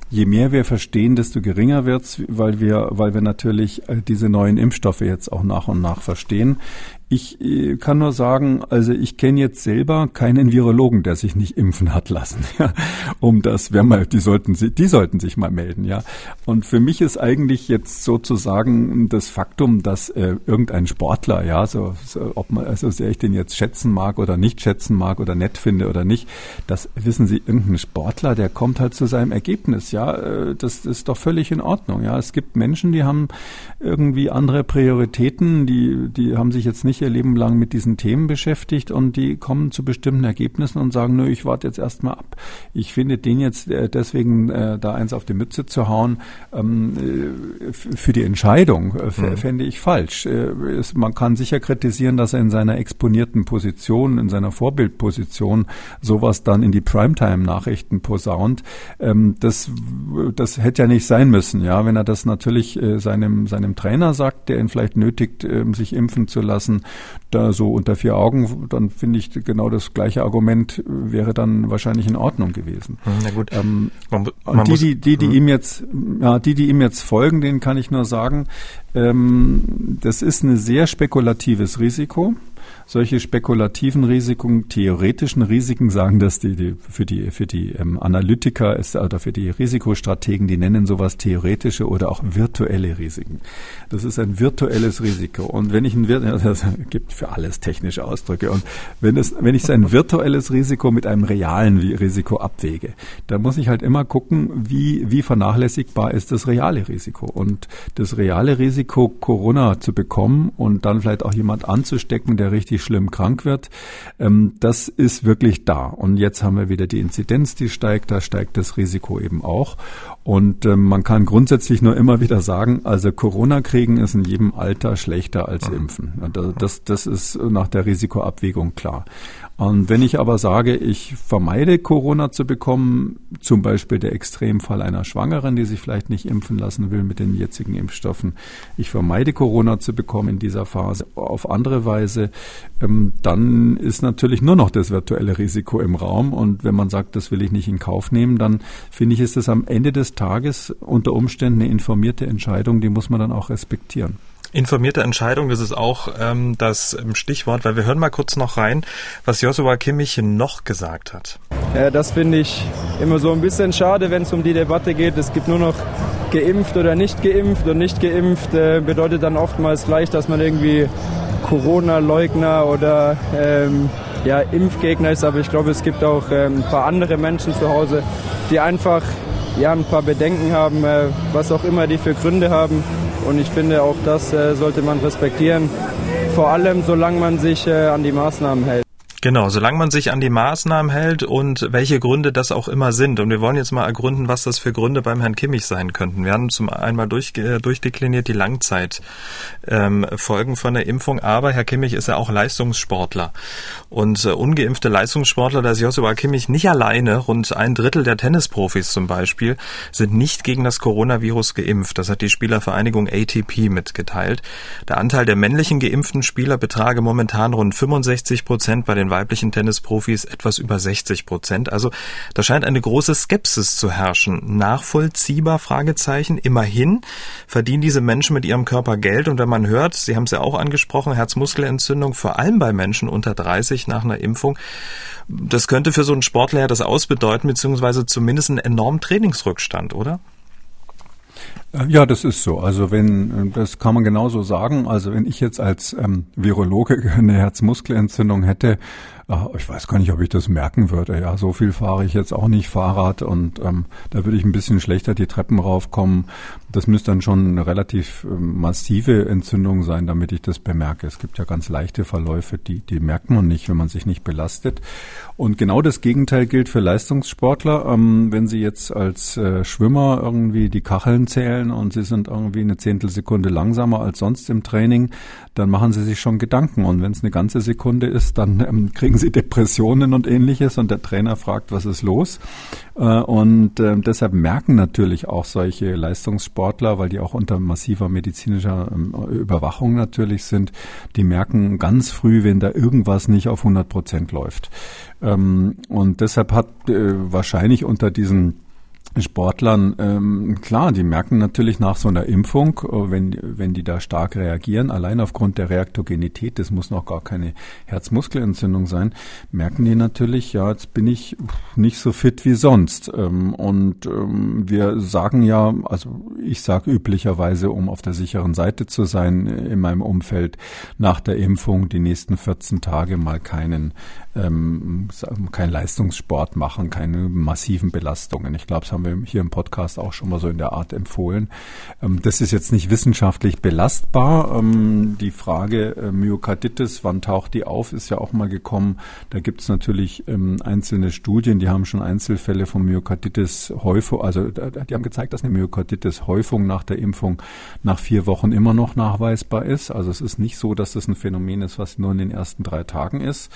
je mehr wir verstehen, desto geringer wird's, weil wir, weil wir natürlich äh, diese neuen Impfstoffe jetzt auch nach und nach verstehen. Ich äh, kann nur sagen, also ich kenne jetzt selber keinen Virologen, der sich nicht impfen hat lassen. <laughs> Ja, um das, wer mal, die sollten, die sollten sich mal melden. Ja, und für mich ist eigentlich jetzt sozusagen das Faktum, dass äh, irgendein Sportler, ja, so, so ob man, also sehr ich den jetzt schätzen mag oder nicht schätzen mag oder nett finde oder nicht, das wissen Sie, irgendein Sportler, der kommt halt zu seinem Ergebnis. Ja, äh, das ist doch völlig in Ordnung. Ja, es gibt Menschen, die haben irgendwie andere Prioritäten, die, die haben sich jetzt nicht sich ihr Leben lang mit diesen Themen beschäftigt und die kommen zu bestimmten Ergebnissen und sagen, nö, ich warte jetzt erstmal ab. Ich finde den jetzt äh, deswegen äh, da eins auf die Mütze zu hauen, ähm, äh, für die Entscheidung mhm. fände ich falsch. Es, man kann sicher kritisieren, dass er in seiner exponierten Position, in seiner Vorbildposition sowas dann in die Primetime-Nachrichten posaunt. Ähm, das, das hätte ja nicht sein müssen, ja, wenn er das natürlich äh, seinem, seinem Trainer sagt, der ihn vielleicht nötigt, ähm, sich impfen zu lassen, da so unter vier Augen, dann finde ich genau das gleiche Argument wäre dann wahrscheinlich in Ordnung gewesen. Hm, na gut. Ähm, man, man die, die, die, die hm. ihm jetzt, ja, die, die ihm jetzt folgen, denen kann ich nur sagen, ähm, das ist ein sehr spekulatives Risiko solche spekulativen Risiken, theoretischen Risiken sagen das die, die für die für die ähm, Analytiker ist oder für die Risikostrategen, die nennen sowas theoretische oder auch virtuelle Risiken. Das ist ein virtuelles Risiko. Und wenn ich ein <laughs> das gibt für alles technische Ausdrücke. Und wenn es wenn ich sein virtuelles Risiko mit einem realen Risiko abwäge, dann muss ich halt immer gucken, wie wie vernachlässigbar ist das reale Risiko. Und das reale Risiko Corona zu bekommen und dann vielleicht auch jemand anzustecken, der richtig richtig schlimm krank wird. Ähm, das ist wirklich da. Und jetzt haben wir wieder die Inzidenz, die steigt, da steigt das Risiko eben auch. Und ähm, man kann grundsätzlich nur immer wieder sagen, also Corona kriegen ist in jedem Alter schlechter als Impfen. Das, das ist nach der Risikoabwägung klar. Und wenn ich aber sage, ich vermeide Corona zu bekommen, zum Beispiel der Extremfall einer Schwangeren, die sich vielleicht nicht impfen lassen will mit den jetzigen Impfstoffen, ich vermeide Corona zu bekommen in dieser Phase auf andere Weise, ähm, dann ist natürlich nur noch das virtuelle Risiko im Raum. Und wenn man sagt, das will ich nicht in Kauf nehmen, dann finde ich, ist das am Ende des Tages unter Umständen eine informierte Entscheidung, die muss man dann auch respektieren. Informierte Entscheidung, das ist auch ähm, das ähm, Stichwort, weil wir hören mal kurz noch rein, was Joshua Kimmich noch gesagt hat. Ja, das finde ich immer so ein bisschen schade, wenn es um die Debatte geht. Es gibt nur noch geimpft oder nicht geimpft und nicht geimpft äh, bedeutet dann oftmals gleich, dass man irgendwie Corona-Leugner oder ähm, ja, Impfgegner ist. Aber ich glaube, es gibt auch ähm, ein paar andere Menschen zu Hause, die einfach ja, ein paar Bedenken haben, äh, was auch immer die für Gründe haben. Und ich finde, auch das äh, sollte man respektieren. Vor allem, solange man sich äh, an die Maßnahmen hält. Genau, solange man sich an die Maßnahmen hält und welche Gründe das auch immer sind. Und wir wollen jetzt mal ergründen, was das für Gründe beim Herrn Kimmich sein könnten. Wir haben zum einmal durch, äh, durchdekliniert die Langzeitfolgen ähm, von der Impfung, aber Herr Kimmich ist ja auch Leistungssportler. Und äh, ungeimpfte Leistungssportler, da ist Joshua Kimmich nicht alleine, rund ein Drittel der Tennisprofis zum Beispiel, sind nicht gegen das Coronavirus geimpft. Das hat die Spielervereinigung ATP mitgeteilt. Der Anteil der männlichen geimpften Spieler betrage momentan rund 65 Prozent bei den weiblichen Tennisprofis etwas über 60 Prozent. Also da scheint eine große Skepsis zu herrschen. Nachvollziehbar? Fragezeichen. Immerhin verdienen diese Menschen mit ihrem Körper Geld und wenn man hört, Sie haben es ja auch angesprochen, Herzmuskelentzündung vor allem bei Menschen unter 30 nach einer Impfung, das könnte für so einen Sportler ja das ausbedeuten, beziehungsweise zumindest einen enormen Trainingsrückstand, oder? Äh, ja, das ist so. Also wenn, äh, das kann man genauso sagen. Also wenn ich jetzt als ähm, Virologe <laughs> eine Herzmuskelentzündung hätte, ach, ich weiß gar nicht, ob ich das merken würde. Ja, so viel fahre ich jetzt auch nicht Fahrrad und ähm, da würde ich ein bisschen schlechter die Treppen raufkommen. Das müsste dann schon eine relativ ähm, massive Entzündung sein, damit ich das bemerke. Es gibt ja ganz leichte Verläufe, die, die merkt man nicht, wenn man sich nicht belastet. Und genau das Gegenteil gilt für Leistungssportler. Ähm, wenn sie jetzt als äh, Schwimmer irgendwie die Kacheln zählen und sie sind irgendwie eine Zehntelsekunde langsamer als sonst im Training, dann machen sie sich schon Gedanken. Und wenn es eine ganze Sekunde ist, dann ähm, <laughs> kriegen sie Depressionen und ähnliches und der Trainer fragt, was ist los? Äh, und äh, deshalb merken natürlich auch solche Leistungssportler, weil die auch unter massiver medizinischer ähm, Überwachung natürlich sind, die merken ganz früh, wenn da irgendwas nicht auf 100 Prozent läuft. Ähm, und deshalb hat äh, wahrscheinlich unter diesen Sportlern, ähm, klar, die merken natürlich nach so einer Impfung, äh, wenn, wenn die da stark reagieren, allein aufgrund der Reaktogenität, das muss noch gar keine Herzmuskelentzündung sein, merken die natürlich, ja, jetzt bin ich nicht so fit wie sonst. Ähm, und ähm, wir sagen ja, also ich sage üblicherweise, um auf der sicheren Seite zu sein in meinem Umfeld, nach der Impfung die nächsten 14 Tage mal keinen ähm, keinen Leistungssport machen, keine massiven Belastungen. Ich glaube, das haben wir hier im Podcast auch schon mal so in der Art empfohlen. Ähm, das ist jetzt nicht wissenschaftlich belastbar. Ähm, die Frage äh, Myokarditis, wann taucht die auf, ist ja auch mal gekommen. Da gibt es natürlich ähm, einzelne Studien, die haben schon Einzelfälle von Myokarditis Häufung, also die haben gezeigt, dass eine Myokarditis Häufung nach der Impfung nach vier Wochen immer noch nachweisbar ist. Also es ist nicht so, dass das ein Phänomen ist, was nur in den ersten drei Tagen ist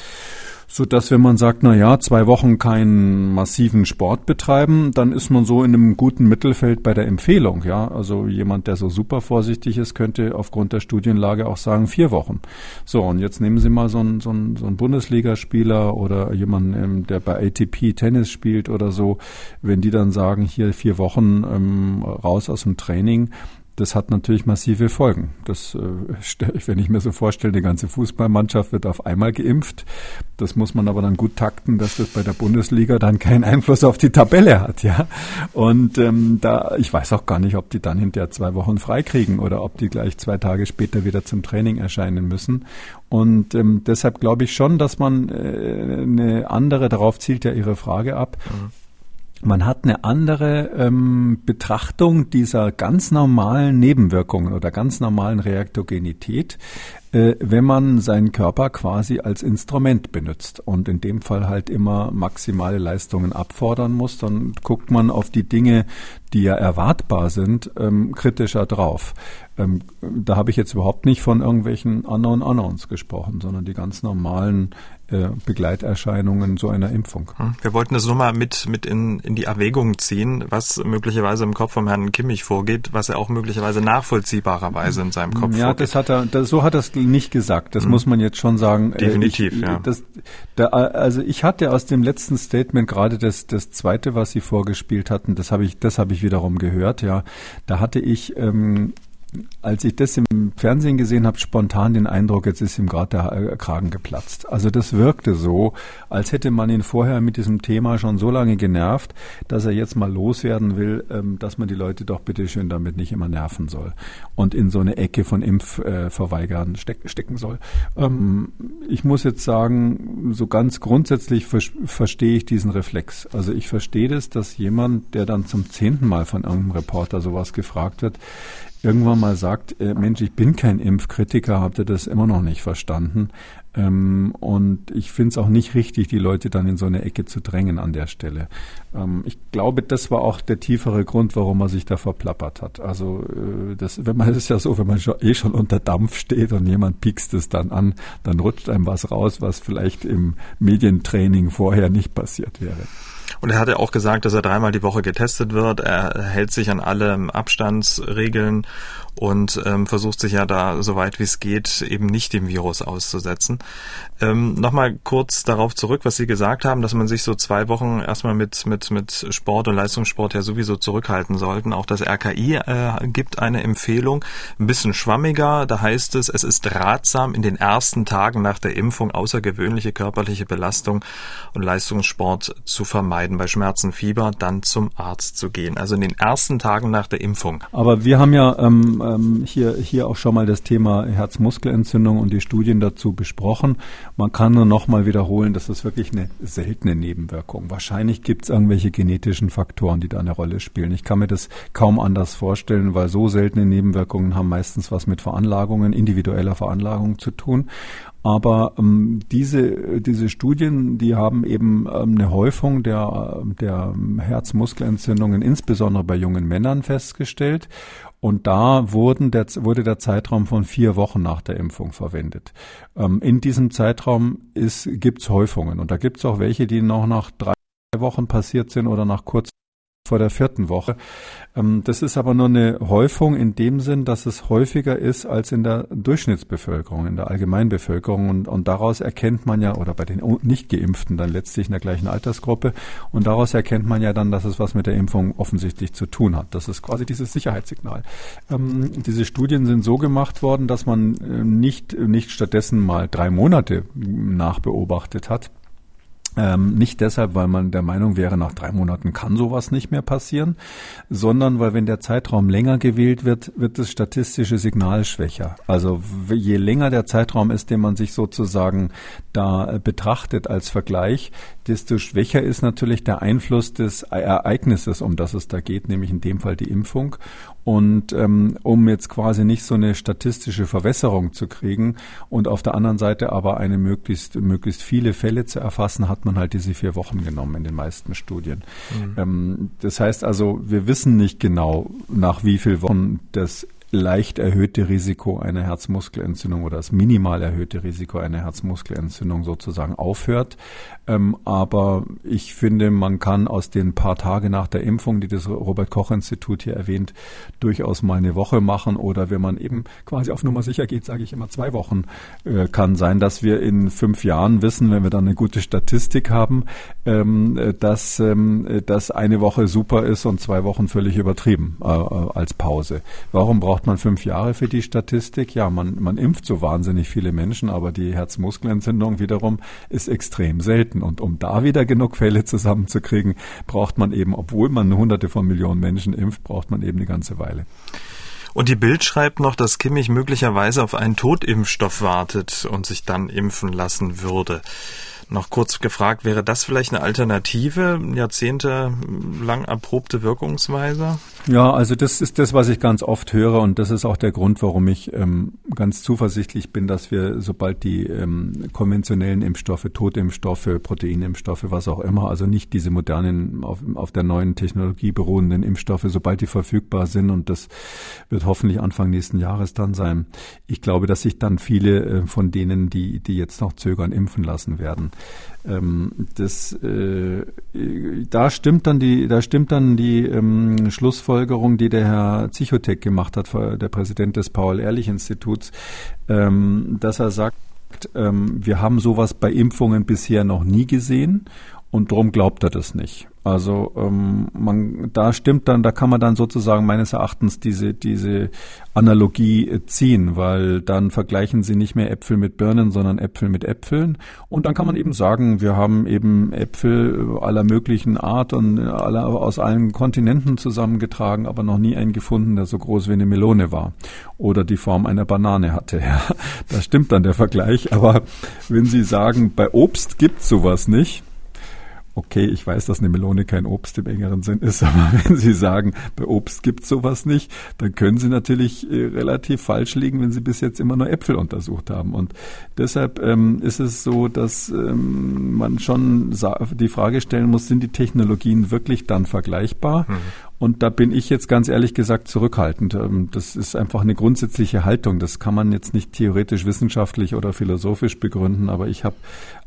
so dass wenn man sagt, na ja, zwei Wochen keinen massiven Sport betreiben, dann ist man so in einem guten Mittelfeld bei der Empfehlung, ja. Also jemand, der so super vorsichtig ist, könnte aufgrund der Studienlage auch sagen vier Wochen. So und jetzt nehmen Sie mal so einen, so einen, so einen Bundesligaspieler oder jemanden, ähm, der bei ATP Tennis spielt oder so, wenn die dann sagen hier vier Wochen ähm, raus aus dem Training, das hat natürlich massive Folgen. Das, äh, wenn ich mir so vorstelle, die ganze Fußballmannschaft wird auf einmal geimpft. Das muss man aber dann gut takten, dass das bei der Bundesliga dann keinen Einfluss auf die Tabelle hat, ja. Und ähm, da, ich weiß auch gar nicht, ob die dann hinterher zwei Wochen freikriegen oder ob die gleich zwei Tage später wieder zum Training erscheinen müssen. Und ähm, deshalb glaube ich schon, dass man äh, eine andere, darauf zielt ja Ihre Frage ab, mhm man hat eine andere ähm, Betrachtung dieser ganz normalen Nebenwirkungen oder ganz normalen Reaktogenität, äh, wenn man seinen Körper quasi als Instrument benutzt und in dem Fall halt immer maximale Leistungen abfordern muss, dann guckt man auf die Dinge, die ja erwartbar sind, ähm, kritischer drauf. Ähm, da habe ich jetzt überhaupt nicht von irgendwelchen Unknown Unknowns gesprochen, sondern die ganz normalen äh, Begleiterscheinungen so einer Impfung. Hm. Wir wollten das nur mal mit, mit in, in die Erwägung ziehen, was möglicherweise im Kopf vom Herrn Kimmich vorgeht, was er auch möglicherweise nachvollziehbarerweise in seinem Kopf ja, vorgeht. Ja, das hat er, das, so hat er es nicht gesagt. Das hm. muss man jetzt schon sagen. Äh, Definitiv, ich, ja. Das, da, also ich hatte aus dem letzten Statement gerade das, das zweite, was Sie vorgespielt hatten, das habe ich, das habe ich wiederum gehört, ja. Da hatte ich ähm, als ich das im Fernsehen gesehen habe, spontan den Eindruck, jetzt ist ihm gerade der Kragen geplatzt. Also das wirkte so, als hätte man ihn vorher mit diesem Thema schon so lange genervt, dass er jetzt mal loswerden will, ähm, dass man die Leute doch bitte schön damit nicht immer nerven soll und in so eine Ecke von Impfverweigern stecken soll. Ähm, ich muss jetzt sagen, so ganz grundsätzlich verstehe ich diesen Reflex. Also ich verstehe das, dass jemand, der dann zum zehnten Mal von irgendeinem Reporter sowas gefragt wird, irgendwann mal sagt, äh, Mensch, ich bin kein Impfkritiker, habt ihr das immer noch nicht verstanden? Ähm, und ich finde es auch nicht richtig, die Leute dann in so eine Ecke zu drängen an der Stelle. Ähm, ich glaube, das war auch der tiefere Grund, warum man sich da verplappert hat. Also äh, das, wenn man <laughs> das ist ja so, wenn man schon, eh schon unter Dampf steht und jemand piekst es dann an, dann rutscht einem was raus, was vielleicht im Medientraining vorher nicht passiert wäre. Und er hat ja auch gesagt, dass er dreimal die Woche getestet wird. Er hält sich an alle Abstandsregeln und ähm, versucht sich ja da, so weit wie es geht, eben nicht dem Virus auszusetzen. Ähm, Nochmal kurz darauf zurück, was Sie gesagt haben, dass man sich so zwei Wochen erstmal mit, mit, mit Sport und Leistungssport ja sowieso zurückhalten sollten. Auch das RKI äh, gibt eine Empfehlung, ein bisschen schwammiger. Da heißt es, es ist ratsam, in den ersten Tagen nach der Impfung außergewöhnliche körperliche Belastung und Leistungssport zu vermeiden. Bei Schmerzen, Fieber dann zum Arzt zu gehen. Also in den ersten Tagen nach der Impfung. Aber wir haben ja ähm, ähm, hier, hier auch schon mal das Thema Herzmuskelentzündung und die Studien dazu besprochen. Man kann nur noch mal wiederholen, das ist wirklich eine seltene Nebenwirkung. Wahrscheinlich gibt es irgendwelche genetischen Faktoren, die da eine Rolle spielen. Ich kann mir das kaum anders vorstellen, weil so seltene Nebenwirkungen haben meistens was mit Veranlagungen, individueller Veranlagung zu tun. Aber ähm, diese, diese Studien, die haben eben ähm, eine Häufung der, der Herzmuskelentzündungen, insbesondere bei jungen Männern, festgestellt. Und da wurden der, wurde der Zeitraum von vier Wochen nach der Impfung verwendet. Ähm, in diesem Zeitraum gibt es Häufungen. Und da gibt es auch welche, die noch nach drei Wochen passiert sind oder nach kurz vor der vierten Woche. Ähm, das ist aber nur eine Häufung in dem Sinn, dass es häufiger ist als in der Durchschnittsbevölkerung, in der Allgemeinbevölkerung. Und, und daraus erkennt man ja, oder bei den Nicht-Geimpften dann letztlich in der gleichen Altersgruppe, und daraus erkennt man ja dann, dass es was mit der Impfung offensichtlich zu tun hat. Das ist quasi dieses Sicherheitssignal. Ähm, diese Studien sind so gemacht worden, dass man äh, nicht, nicht stattdessen mal drei Monate nachbeobachtet hat, ähm, nicht deshalb, weil man der Meinung wäre, nach drei Monaten kann sowas nicht mehr passieren, sondern weil wenn der Zeitraum länger gewählt wird, wird das statistische Signal schwächer. Also je länger der Zeitraum ist, den man sich sozusagen da äh, betrachtet als Vergleich, desto schwächer ist natürlich der Einfluss des Ereignisses, um das es da geht, nämlich in dem Fall die Impfung. Und ähm, um jetzt quasi nicht so eine statistische Verwässerung zu kriegen und auf der anderen Seite aber eine möglichst, möglichst viele Fälle zu erfassen, hat man halt diese vier Wochen genommen in den meisten Studien. Mhm. Ähm, das heißt also, wir wissen nicht genau, nach wie vielen Wochen das leicht erhöhte Risiko einer Herzmuskelentzündung oder das minimal erhöhte Risiko einer Herzmuskelentzündung sozusagen aufhört. Ähm, aber ich finde, man kann aus den paar Tage nach der Impfung, die das Robert Koch Institut hier erwähnt, durchaus mal eine Woche machen oder wenn man eben quasi auf Nummer sicher geht, sage ich immer zwei Wochen, äh, kann sein, dass wir in fünf Jahren wissen, wenn wir dann eine gute Statistik haben, ähm, dass, ähm, dass eine Woche super ist und zwei Wochen völlig übertrieben äh, äh als Pause. Warum braucht man fünf Jahre für die Statistik. Ja, man, man impft so wahnsinnig viele Menschen, aber die Herzmuskelentzündung wiederum ist extrem selten. Und um da wieder genug Fälle zusammenzukriegen, braucht man eben, obwohl man hunderte von Millionen Menschen impft, braucht man eben eine ganze Weile. Und die Bild schreibt noch, dass Kimmich möglicherweise auf einen Totimpfstoff wartet und sich dann impfen lassen würde. Noch kurz gefragt, wäre das vielleicht eine Alternative, jahrzehntelang erprobte Wirkungsweise? Ja, also das ist das, was ich ganz oft höre und das ist auch der Grund, warum ich ähm, ganz zuversichtlich bin, dass wir, sobald die ähm, konventionellen Impfstoffe, Totimpfstoffe, Proteinimpfstoffe, was auch immer, also nicht diese modernen, auf, auf der neuen Technologie beruhenden Impfstoffe, sobald die verfügbar sind und das wird hoffentlich Anfang nächsten Jahres dann sein. Ich glaube, dass sich dann viele äh, von denen, die, die jetzt noch zögern, impfen lassen werden. Ähm, das, äh, da stimmt dann die, da stimmt dann die ähm, Schlussfolgerung, die der Herr Zichotek gemacht hat, der Präsident des Paul-Ehrlich-Instituts, ähm, dass er sagt, ähm, wir haben sowas bei Impfungen bisher noch nie gesehen und darum glaubt er das nicht. Also ähm, man, da stimmt dann, da kann man dann sozusagen meines Erachtens diese diese Analogie äh, ziehen, weil dann vergleichen sie nicht mehr Äpfel mit Birnen, sondern Äpfel mit Äpfeln. Und dann kann man eben sagen, wir haben eben Äpfel aller möglichen Art und aller, aus allen Kontinenten zusammengetragen, aber noch nie einen gefunden, der so groß wie eine Melone war oder die Form einer Banane hatte. <laughs> Ja, da stimmt dann der Vergleich. Aber wenn Sie sagen, bei Obst gibt sowas nicht, okay, ich weiß, dass eine Melone kein Obst im engeren Sinn ist, <laughs> aber wenn Sie sagen, bei Obst gibt's sowas nicht, dann können Sie natürlich äh, relativ falsch liegen, wenn Sie bis jetzt immer nur Äpfel untersucht haben. Und deshalb ähm, ist es so, dass ähm, man schon die Frage stellen muss, sind die Technologien wirklich dann vergleichbar? Mhm. Und da bin ich jetzt ganz ehrlich gesagt zurückhaltend. Ähm, das ist einfach eine grundsätzliche Haltung. Das kann man jetzt nicht theoretisch wissenschaftlich oder philosophisch begründen, aber ich habe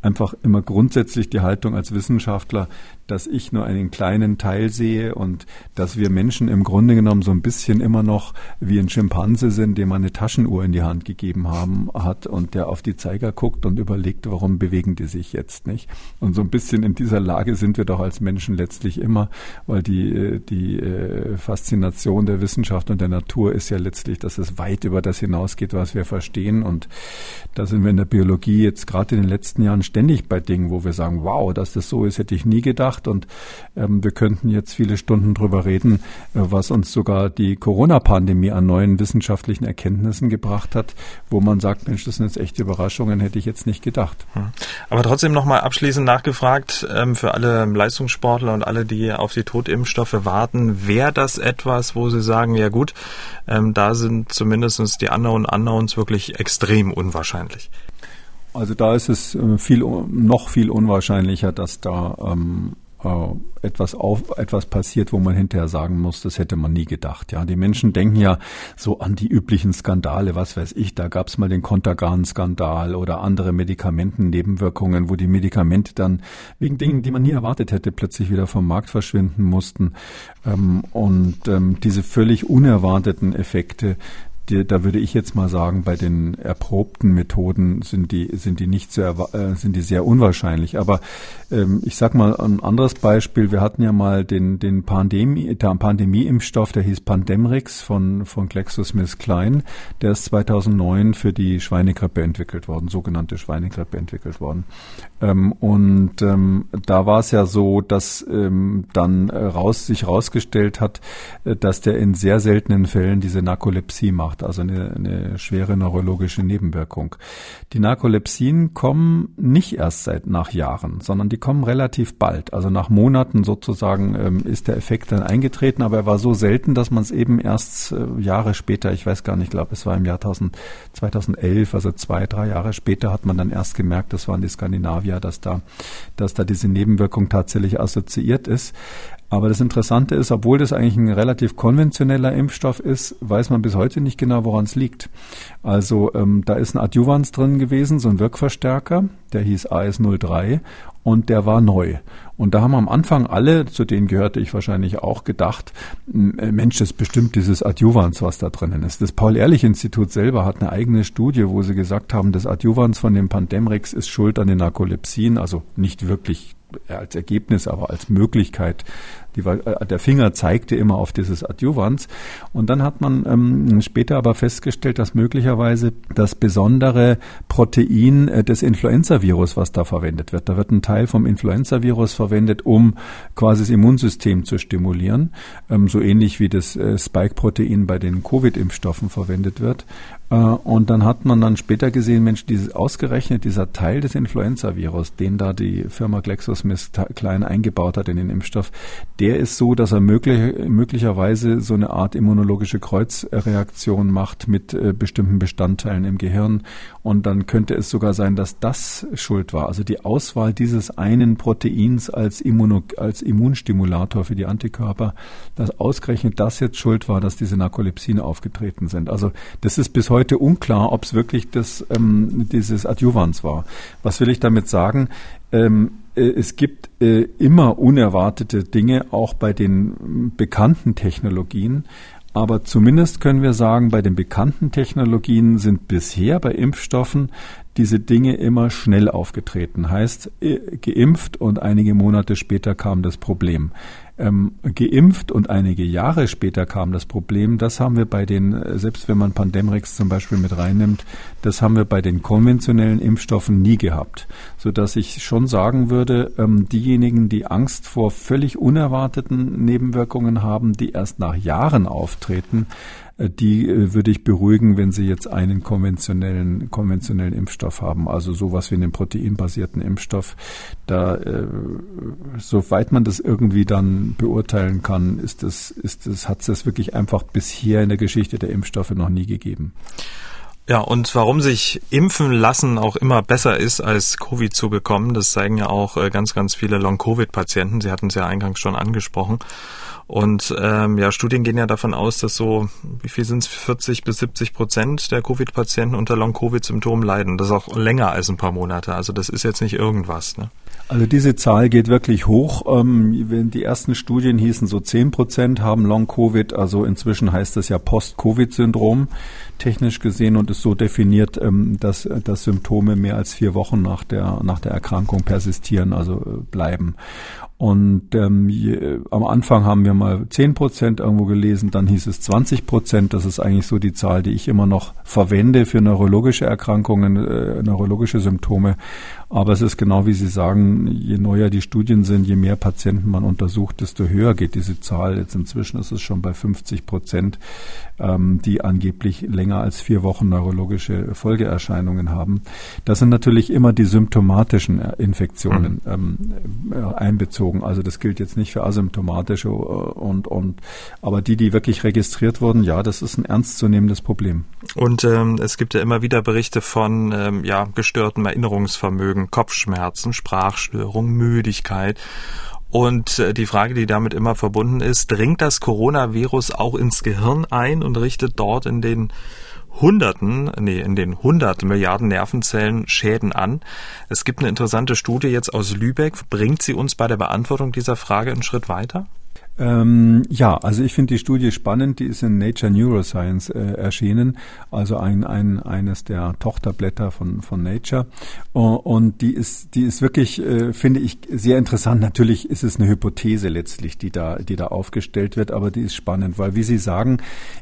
einfach immer grundsätzlich die Haltung als Wissenschaftler, dass ich nur einen kleinen Teil sehe und dass wir Menschen im Grunde genommen so ein bisschen immer noch wie ein Schimpanse sind, dem man eine Taschenuhr in die Hand gegeben haben hat und der auf die Zeiger guckt und überlegt, warum bewegen die sich jetzt nicht. Und so ein bisschen in dieser Lage sind wir doch als Menschen letztlich immer, weil die, die äh, Faszination der Wissenschaft und der Natur ist ja letztlich, dass es weit über das hinausgeht, was wir verstehen. Und da sind wir in der Biologie jetzt gerade in den letzten Jahren ständig bei Dingen, wo wir sagen, wow, dass das so ist, hätte ich nie gedacht und ähm, wir könnten jetzt viele Stunden drüber reden, äh, was uns sogar die Corona-Pandemie an neuen wissenschaftlichen Erkenntnissen gebracht hat, wo man sagt, Mensch, das sind jetzt echte Überraschungen, hätte ich jetzt nicht gedacht. Hm. Aber trotzdem nochmal abschließend nachgefragt, ähm, für alle Leistungssportler und alle, die auf die Totimpfstoffe warten, wäre das etwas, wo Sie sagen, ja gut, ähm, da sind zumindest die Unknown Unknowns wirklich extrem unwahrscheinlich? Also da ist es äh, viel, noch viel unwahrscheinlicher, dass da ähm, äh, etwas auf, etwas passiert, wo man hinterher sagen muss, das hätte man nie gedacht. Ja, die Menschen denken ja so an die üblichen Skandale, was weiß ich, da gab es mal den Contergan-Skandal oder andere Medikamentennebenwirkungen, wo die Medikamente dann wegen Dingen, die man nie erwartet hätte, plötzlich wieder vom Markt verschwinden mussten. Ähm, und ähm, diese völlig unerwarteten Effekte, die, da würde ich jetzt mal sagen, bei den erprobten Methoden sind die, sind die nicht sehr, äh, sind die sehr unwahrscheinlich. Aber ähm, ich sag mal ein anderes Beispiel. Wir hatten ja mal den, den Pandemie, der Pandemie-Impfstoff, der hieß Pandemrix von, von GlaxoSmithKline. Der ist 2009 für die Schweinegrippe entwickelt worden, sogenannte Schweinegrippe entwickelt worden. Ähm, und ähm, da war es ja so, dass ähm, dann raus, sich herausgestellt hat, äh, dass der in sehr seltenen Fällen diese Narkolepsie macht, also eine, eine schwere neurologische Nebenwirkung. Die Narkolepsien kommen nicht erst seit nach Jahren, sondern die kommen relativ bald. Also nach Monaten sozusagen ähm, ist der Effekt dann eingetreten, aber er war so selten, dass man es eben erst äh, Jahre später, ich weiß gar nicht, ich glaube es war im Jahr 1000, 2011, also zwei, drei Jahre später hat man dann erst gemerkt, das waren die Skandinavier dass da, dass da diese Nebenwirkung tatsächlich assoziiert ist. Aber das Interessante ist, obwohl das eigentlich ein relativ konventioneller Impfstoff ist, weiß man bis heute nicht genau, woran es liegt. Also ähm, da ist ein Adjuvans drin gewesen, so ein Wirkverstärker, der hieß AS03 und der war neu. Und da haben am Anfang alle, zu denen gehörte ich wahrscheinlich auch, gedacht, äh, Mensch, das ist bestimmt dieses Adjuvans, was da drinnen ist. Das Paul-Ehrlich-Institut selber hat eine eigene Studie, wo sie gesagt haben, das Adjuvans von dem Pandemrix ist schuld an den Narkolepsien, also nicht wirklich als Ergebnis, aber als Möglichkeit die äh, der Finger zeigte immer auf dieses Adjuvans. Und dann hat man ähm, später aber festgestellt, dass möglicherweise das besondere Protein äh, des Influenza-Virus, was da verwendet wird, da wird ein Teil vom Influenza-Virus verwendet, um quasi das Immunsystem zu stimulieren, ähm, so ähnlich wie das äh, Spike-Protein bei den Covid-Impfstoffen verwendet wird. Äh, und dann hat man dann später gesehen, Mensch, dieses ausgerechnet dieser Teil des Influenza-Virus, den da die Firma GlaxoSmithKline eingebaut hat in den Impfstoff, der ist so, dass er möglich, möglicherweise so eine Art immunologische Kreuzreaktion macht mit äh, bestimmten Bestandteilen im Gehirn. Und dann könnte es sogar sein, dass das schuld war. Also die Auswahl dieses einen Proteins als, Immuno, als Immunstimulator für die Antikörper, dass ausgerechnet das jetzt schuld war, dass diese Narkolepsien aufgetreten sind. Also das ist bis heute unklar, ob es wirklich das, ähm, dieses Adjuvans war. Was will ich damit sagen? Ähm, äh, es gibt äh, immer unerwartete Dinge, auch bei den bekannten Technologien. Aber zumindest können wir sagen, bei den bekannten Technologien sind bisher bei Impfstoffen diese Dinge immer schnell aufgetreten. Heißt, äh, geimpft und einige Monate später kam das Problem ähm, geimpft und einige Jahre später kam das Problem. Das haben wir bei den, äh, selbst wenn man Pandemrix zum Beispiel mit reinnimmt, das haben wir bei den konventionellen Impfstoffen nie gehabt. So dass ich schon sagen würde, ähm, diejenigen, die Angst vor völlig unerwarteten Nebenwirkungen haben, die erst nach Jahren auftreten, die äh, würde ich beruhigen, wenn sie jetzt einen konventionellen, konventionellen Impfstoff haben, also sowas wie einen proteinbasierten Impfstoff. Da, äh, soweit man das irgendwie dann beurteilen kann, ist das, ist das, hat es das wirklich einfach bisher in der Geschichte der Impfstoffe noch nie gegeben. Ja, und warum sich impfen lassen auch immer besser ist, als Covid zu bekommen, das zeigen ja auch ganz, ganz viele Long-Covid-Patienten. Sie hatten es ja eingangs schon angesprochen. Und ähm, ja, Studien gehen ja davon aus, dass so, wie viel sind es, 40 bis 70 Prozent der Covid-Patienten unter Long-Covid-Symptomen leiden. Das ist auch länger als ein paar Monate. Also das ist jetzt nicht irgendwas. Ne? Also diese Zahl geht wirklich hoch. Ähm, die ersten Studien hießen so 10 Prozent haben Long-Covid. Also inzwischen heißt das ja Post-Covid-Syndrom technisch gesehen und ist so definiert, ähm, dass, dass Symptome mehr als vier Wochen nach der, nach der Erkrankung persistieren, also äh, bleiben. Und ähm, je, am Anfang haben wir mal 10 Prozent irgendwo gelesen, dann hieß es 20 Prozent. Das ist eigentlich so die Zahl, die ich immer noch verwende für neurologische Erkrankungen, äh, neurologische Symptome. Aber es ist genau wie Sie sagen, je neuer die Studien sind, je mehr Patienten man untersucht, desto höher geht diese Zahl. Jetzt inzwischen ist es schon bei 50 Prozent, ähm, die angeblich länger als vier Wochen neurologische Folgeerscheinungen haben. Das sind natürlich immer die symptomatischen Infektionen mhm. ähm, äh, einbezogen. Also das gilt jetzt nicht für asymptomatische äh, und, und aber die, die wirklich registriert wurden, ja, das ist ein ernstzunehmendes Problem. Und ähm, es gibt ja immer wieder Berichte von ähm, ja, gestörtem Erinnerungsvermögen Kopfschmerzen, Sprachstörung, Müdigkeit. Und äh, die Frage, die damit immer verbunden ist, dringt das Coronavirus auch ins Gehirn ein und richtet dort in den Hunderten, nee, in den hundert Milliarden Nervenzellen Schäden an. Es gibt eine interessante Studie jetzt aus Lübeck. Bringt sie uns bei der Beantwortung dieser Frage einen Schritt weiter? Ähm, ja, also ich finde die Studie spannend. Die ist in Nature Neuroscience äh, erschienen, also ein, ein eines der Tochterblätter von von Nature. Und die ist die ist wirklich, äh, finde ich, sehr interessant. Natürlich ist es eine Hypothese letztlich, die da die da aufgestellt wird, aber die ist spannend, weil wie Sie sagen,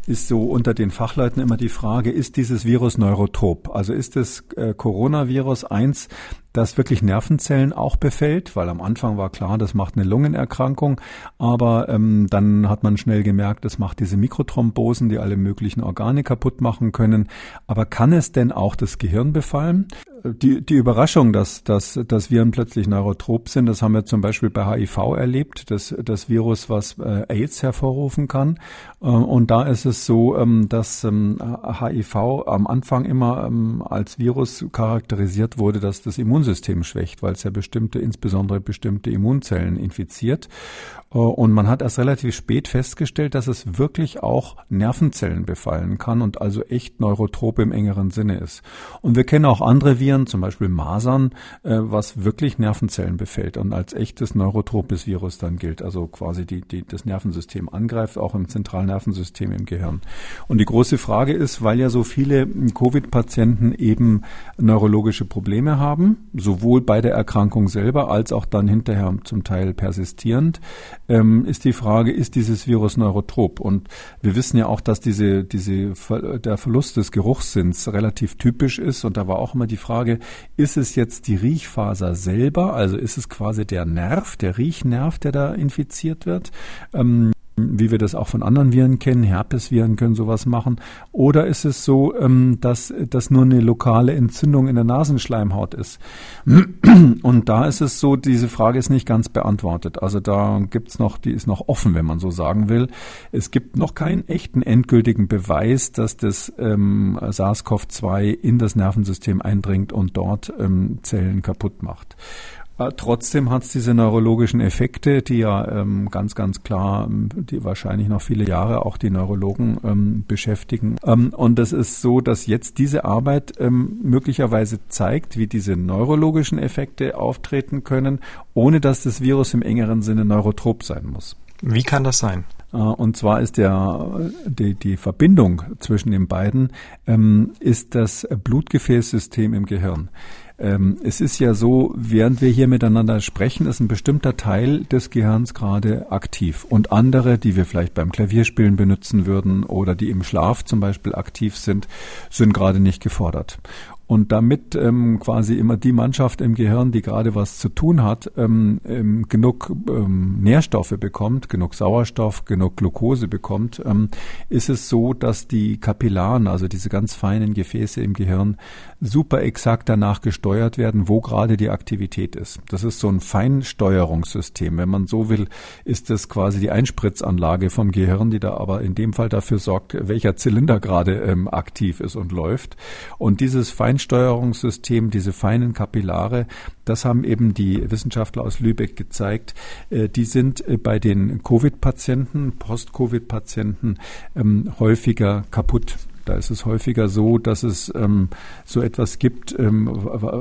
ist so unter den Fachleuten immer die Frage: Ist dieses Virus neurotrop? Also ist das äh, Coronavirus eins, das wirklich Nervenzellen auch befällt, weil am Anfang war klar, das macht eine Lungenerkrankung, aber ähm, dann hat man schnell gemerkt, das macht diese Mikrothrombosen, die alle möglichen Organe kaputt machen können. Aber kann es denn auch das Gehirn befallen? Die, die Überraschung, dass, dass, dass Viren plötzlich neurotrop sind, das haben wir zum Beispiel bei HIV erlebt, das, das Virus, was äh, AIDS hervorrufen kann. Äh, und da ist es so, ähm, dass ähm, HIV am Anfang immer ähm, als Virus charakterisiert wurde, dass das Immunsystem schwächt, weil es ja bestimmte, insbesondere bestimmte Immunzellen infiziert. Äh, und man hat erst relativ spät festgestellt, dass es wirklich auch Nervenzellen befallen kann und also echt neurotrop im engeren Sinne ist. Und wir kennen auch andere Viren, zum Beispiel Masern, äh, was wirklich Nervenzellen befällt und als echtes neurotropes Virus dann gilt, also quasi die, die, das Nervensystem angreift, auch im Zentralnervensystem im Gehirn. Und die große Frage ist, weil ja so viele Covid-Patienten eben neurologische Probleme haben, sowohl bei der Erkrankung selber als auch dann hinterher zum Teil persistierend, ähm, ist die Frage, ist dieses Virus neurotrop? Und wir wissen ja auch, dass diese, diese, der Verlust des Geruchssinns relativ typisch ist. Und da war auch immer die Frage, ist es jetzt die Riechfaser selber? Also ist es quasi der Nerv, der Riechnerv, der da infiziert wird? Ähm, wie wir das auch von anderen Viren kennen, Herpesviren können sowas machen? Oder ist es so, ähm, dass das nur eine lokale Entzündung in der Nasenschleimhaut ist? <clears throat> Und da ist es so, diese Frage ist nicht ganz beantwortet. Also da gibt's noch, die ist noch offen, wenn man so sagen will. Es gibt noch keinen echten endgültigen Beweis, dass das ähm, SARS-CoV-2 in das Nervensystem eindringt und dort ähm, Zellen kaputt macht. Trotzdem hat es diese neurologischen Effekte, die ja ähm, ganz, ganz klar, ähm, die wahrscheinlich noch viele Jahre auch die Neurologen ähm, beschäftigen. Ähm, und es ist so, dass jetzt diese Arbeit ähm, möglicherweise zeigt, wie diese neurologischen Effekte auftreten können, ohne dass das Virus im engeren Sinne neurotrop sein muss. Wie kann das sein? Äh, und zwar ist der, die, die Verbindung zwischen den beiden, ähm, ist das Blutgefäßsystem im Gehirn. Ähm, es ist ja so, während wir hier miteinander sprechen, ist ein bestimmter Teil des Gehirns gerade aktiv und andere, die wir vielleicht beim Klavierspielen benutzen würden oder die im Schlaf zum Beispiel aktiv sind, sind gerade nicht gefordert. Und damit ähm, quasi immer die Mannschaft im Gehirn, die gerade was zu tun hat, ähm, ähm, genug ähm, Nährstoffe bekommt, genug Sauerstoff, genug Glucose bekommt, ähm, ist es so, dass die Kapillaren, also diese ganz feinen Gefäße im Gehirn, super exakt danach gesteuert werden, wo gerade die Aktivität ist. Das ist so ein Feinsteuerungssystem. Wenn man so will, ist das quasi die Einspritzanlage vom Gehirn, die da aber in dem Fall dafür sorgt, welcher Zylinder gerade ähm, aktiv ist und läuft. Und dieses Feinsteuerungssystem Feinsteuerungssystem, diese feinen Kapillare, das haben eben die Wissenschaftler aus Lübeck gezeigt. Äh, die sind äh, bei den Covid-Patienten, Post-Covid-Patienten ähm, häufiger kaputt. Da ist es häufiger so, dass es ähm, so etwas gibt, ähm,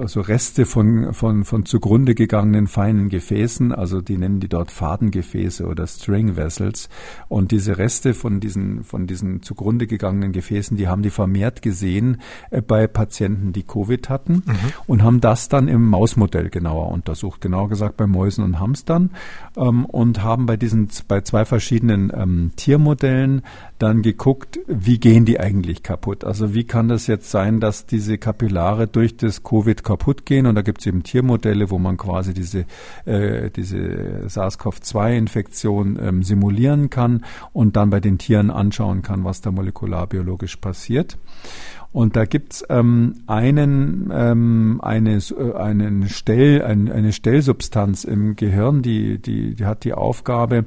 so Reste von, von, von zugrunde gegangenen feinen Gefäßen, also die nennen die dort Fadengefäße oder String Vessels. Und diese Reste von diesen, von diesen zugrunde gegangenen Gefäßen, die haben die vermehrt gesehen äh, bei Patienten, die Covid hatten mhm. und haben das dann im Mausmodell genauer untersucht, genauer gesagt bei Mäusen und Hamstern ähm, und haben bei diesen, bei zwei verschiedenen ähm, Tiermodellen dann geguckt, wie gehen die eigentlich kaputt? Also wie kann das jetzt sein, dass diese Kapillare durch das Covid kaputt gehen? Und da gibt es eben Tiermodelle, wo man quasi diese, äh, diese SARS-CoV-2-Infektion ähm, simulieren kann und dann bei den Tieren anschauen kann, was da molekularbiologisch passiert. Und da gibt's ähm, einen, ähm, eine, äh, einen Stell, ein, eine Stellsubstanz im Gehirn, die, die, die hat die Aufgabe,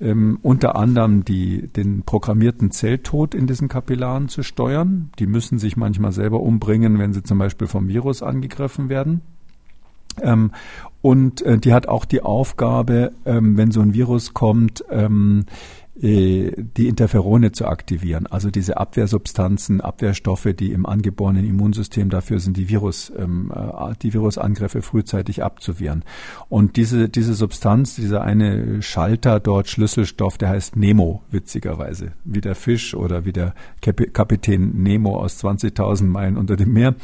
ähm, unter anderem die, den programmierten Zelltod in diesen Kapillaren zu steuern. Die müssen sich manchmal selber umbringen, wenn sie zum Beispiel vom Virus angegriffen werden. Ähm, und äh, die hat auch die Aufgabe, ähm, wenn so ein Virus kommt, ähm, äh, die Interferone zu aktivieren, also diese Abwehrsubstanzen, Abwehrstoffe, die im angeborenen Immunsystem dafür sind, die Virus, ähm, äh, die Virusangriffe frühzeitig abzuwehren. Und diese diese Substanz, dieser eine Schalter dort Schlüsselstoff, der heißt Nemo, witzigerweise, wie der Fisch oder wie der Kapitän Nemo aus 20.000 Meilen unter dem Meer.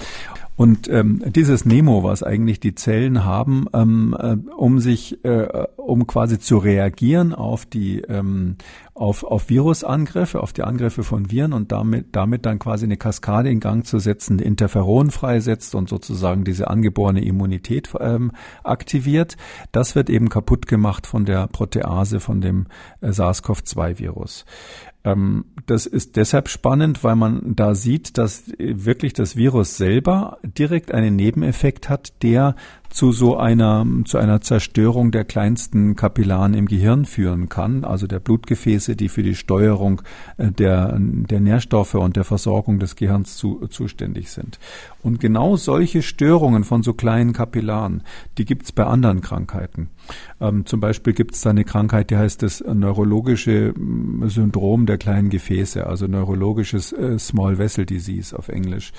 Und ähm, dieses Nemo, was eigentlich die Zellen haben, ähm, äh, um sich, äh, um quasi zu reagieren auf die ähm, auf, auf Virusangriffe, auf die Angriffe von Viren und damit, damit dann quasi eine Kaskade in Gang zu setzen, die Interferon freisetzt und sozusagen diese angeborene Immunität ähm, aktiviert. Das wird eben kaputt gemacht von der Protease, von dem äh, SARS-CoV-2-Virus. Ähm, das ist deshalb spannend, weil man da sieht, dass wirklich das Virus selber direkt einen Nebeneffekt hat, der zu so einer, zu einer Zerstörung der kleinsten Kapillaren im Gehirn führen kann, also der Blutgefäße, die für die Steuerung äh, der, der Nährstoffe und der Versorgung des Gehirns zu, zuständig sind. Und genau solche Störungen von so kleinen Kapillaren, die gibt es bei anderen Krankheiten. Ähm, zum Beispiel gibt es da eine Krankheit, die heißt das neurologische mm, Syndrom der kleinen Gefäße, also neurologisches äh, Small Vessel Disease auf Englisch.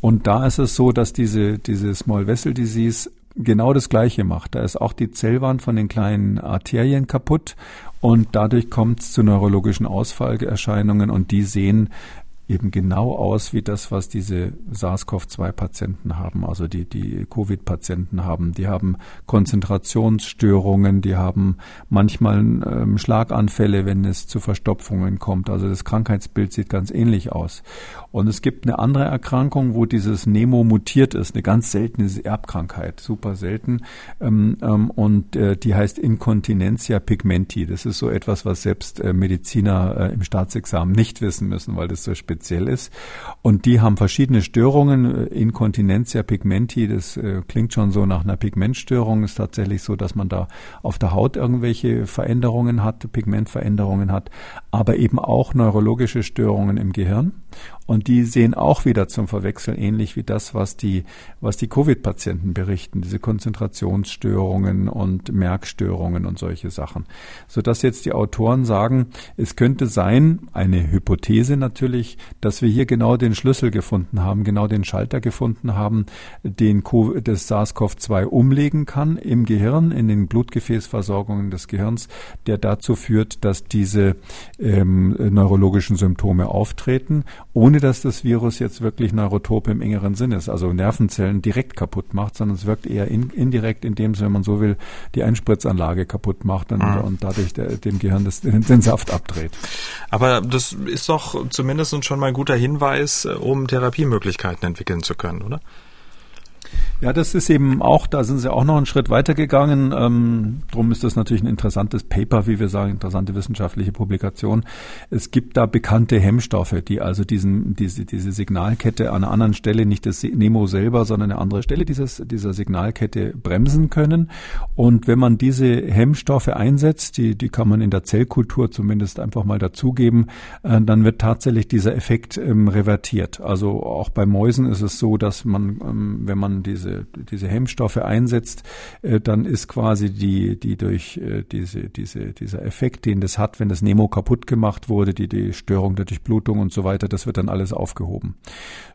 Und da ist es so, dass diese, diese Small Vessel Disease genau das Gleiche macht. Da ist auch die Zellwand von den kleinen Arterien kaputt und dadurch kommt es zu neurologischen Ausfallerscheinungen und die sehen eben genau aus wie das, was diese SARS-CoV-2-Patienten haben, also die, die Covid-Patienten haben. Die haben Konzentrationsstörungen, die haben manchmal ähm, Schlaganfälle, wenn es zu Verstopfungen kommt. Also das Krankheitsbild sieht ganz ähnlich aus. Und es gibt eine andere Erkrankung, wo dieses Nemo mutiert ist, eine ganz seltene Erbkrankheit, super selten. Ähm, ähm, und äh, die heißt Incontinentia pigmenti. Das ist so etwas, was selbst äh, Mediziner äh, im Staatsexamen nicht wissen müssen, weil das so speziell ist. Und die haben verschiedene Störungen. Incontinentia pigmenti, das äh, klingt schon so nach einer Pigmentstörung. Ist tatsächlich so, dass man da auf der Haut irgendwelche Veränderungen hat, Pigmentveränderungen hat, aber eben auch neurologische Störungen im Gehirn. Und die sehen auch wieder zum Verwechseln ähnlich wie das, was die, was die Covid-Patienten berichten, diese Konzentrationsstörungen und Merkstörungen und solche Sachen. Sodass jetzt die Autoren sagen, es könnte sein, eine Hypothese natürlich, dass wir hier genau den Schlüssel gefunden haben, genau den Schalter gefunden haben, den das SARS-CoV-2 umlegen kann im Gehirn, in den Blutgefäßversorgungen des Gehirns, der dazu führt, dass diese ähm, neurologischen Symptome auftreten, ohne dass das Virus jetzt wirklich neurotop im engeren Sinn ist, also Nervenzellen direkt kaputt macht, sondern es wirkt eher in, indirekt, indem es, wenn man so will, die Einspritzanlage kaputt macht und, mhm. und dadurch der, dem Gehirn das, den, den Saft abdreht. Aber das ist doch zumindest schon mal ein guter Hinweis, äh, um Therapiemöglichkeiten entwickeln zu können, oder? Ja, das ist eben auch, da sind sie auch noch einen Schritt weitergegangen. Ähm, drum ist das natürlich ein interessantes Paper, wie wir sagen, interessante wissenschaftliche Publikation. Es gibt da bekannte Hemmstoffe, die also diesen, diese, diese Signalkette an einer anderen Stelle, nicht das Nemo selber, sondern eine andere Stelle dieses, dieser Signalkette bremsen können. Und wenn man diese Hemmstoffe einsetzt, die, die kann man in der Zellkultur zumindest einfach mal dazugeben, äh, dann wird tatsächlich dieser Effekt ähm, revertiert. Also auch bei Mäusen ist es so, dass man, ähm, wenn man diese diese, Hemmstoffe einsetzt, äh, dann ist quasi die, die durch äh, diese, diese, dieser Effekt, den das hat, wenn das Nemo kaputt gemacht wurde, die, die Störung der Durchblutung und so weiter, das wird dann alles aufgehoben.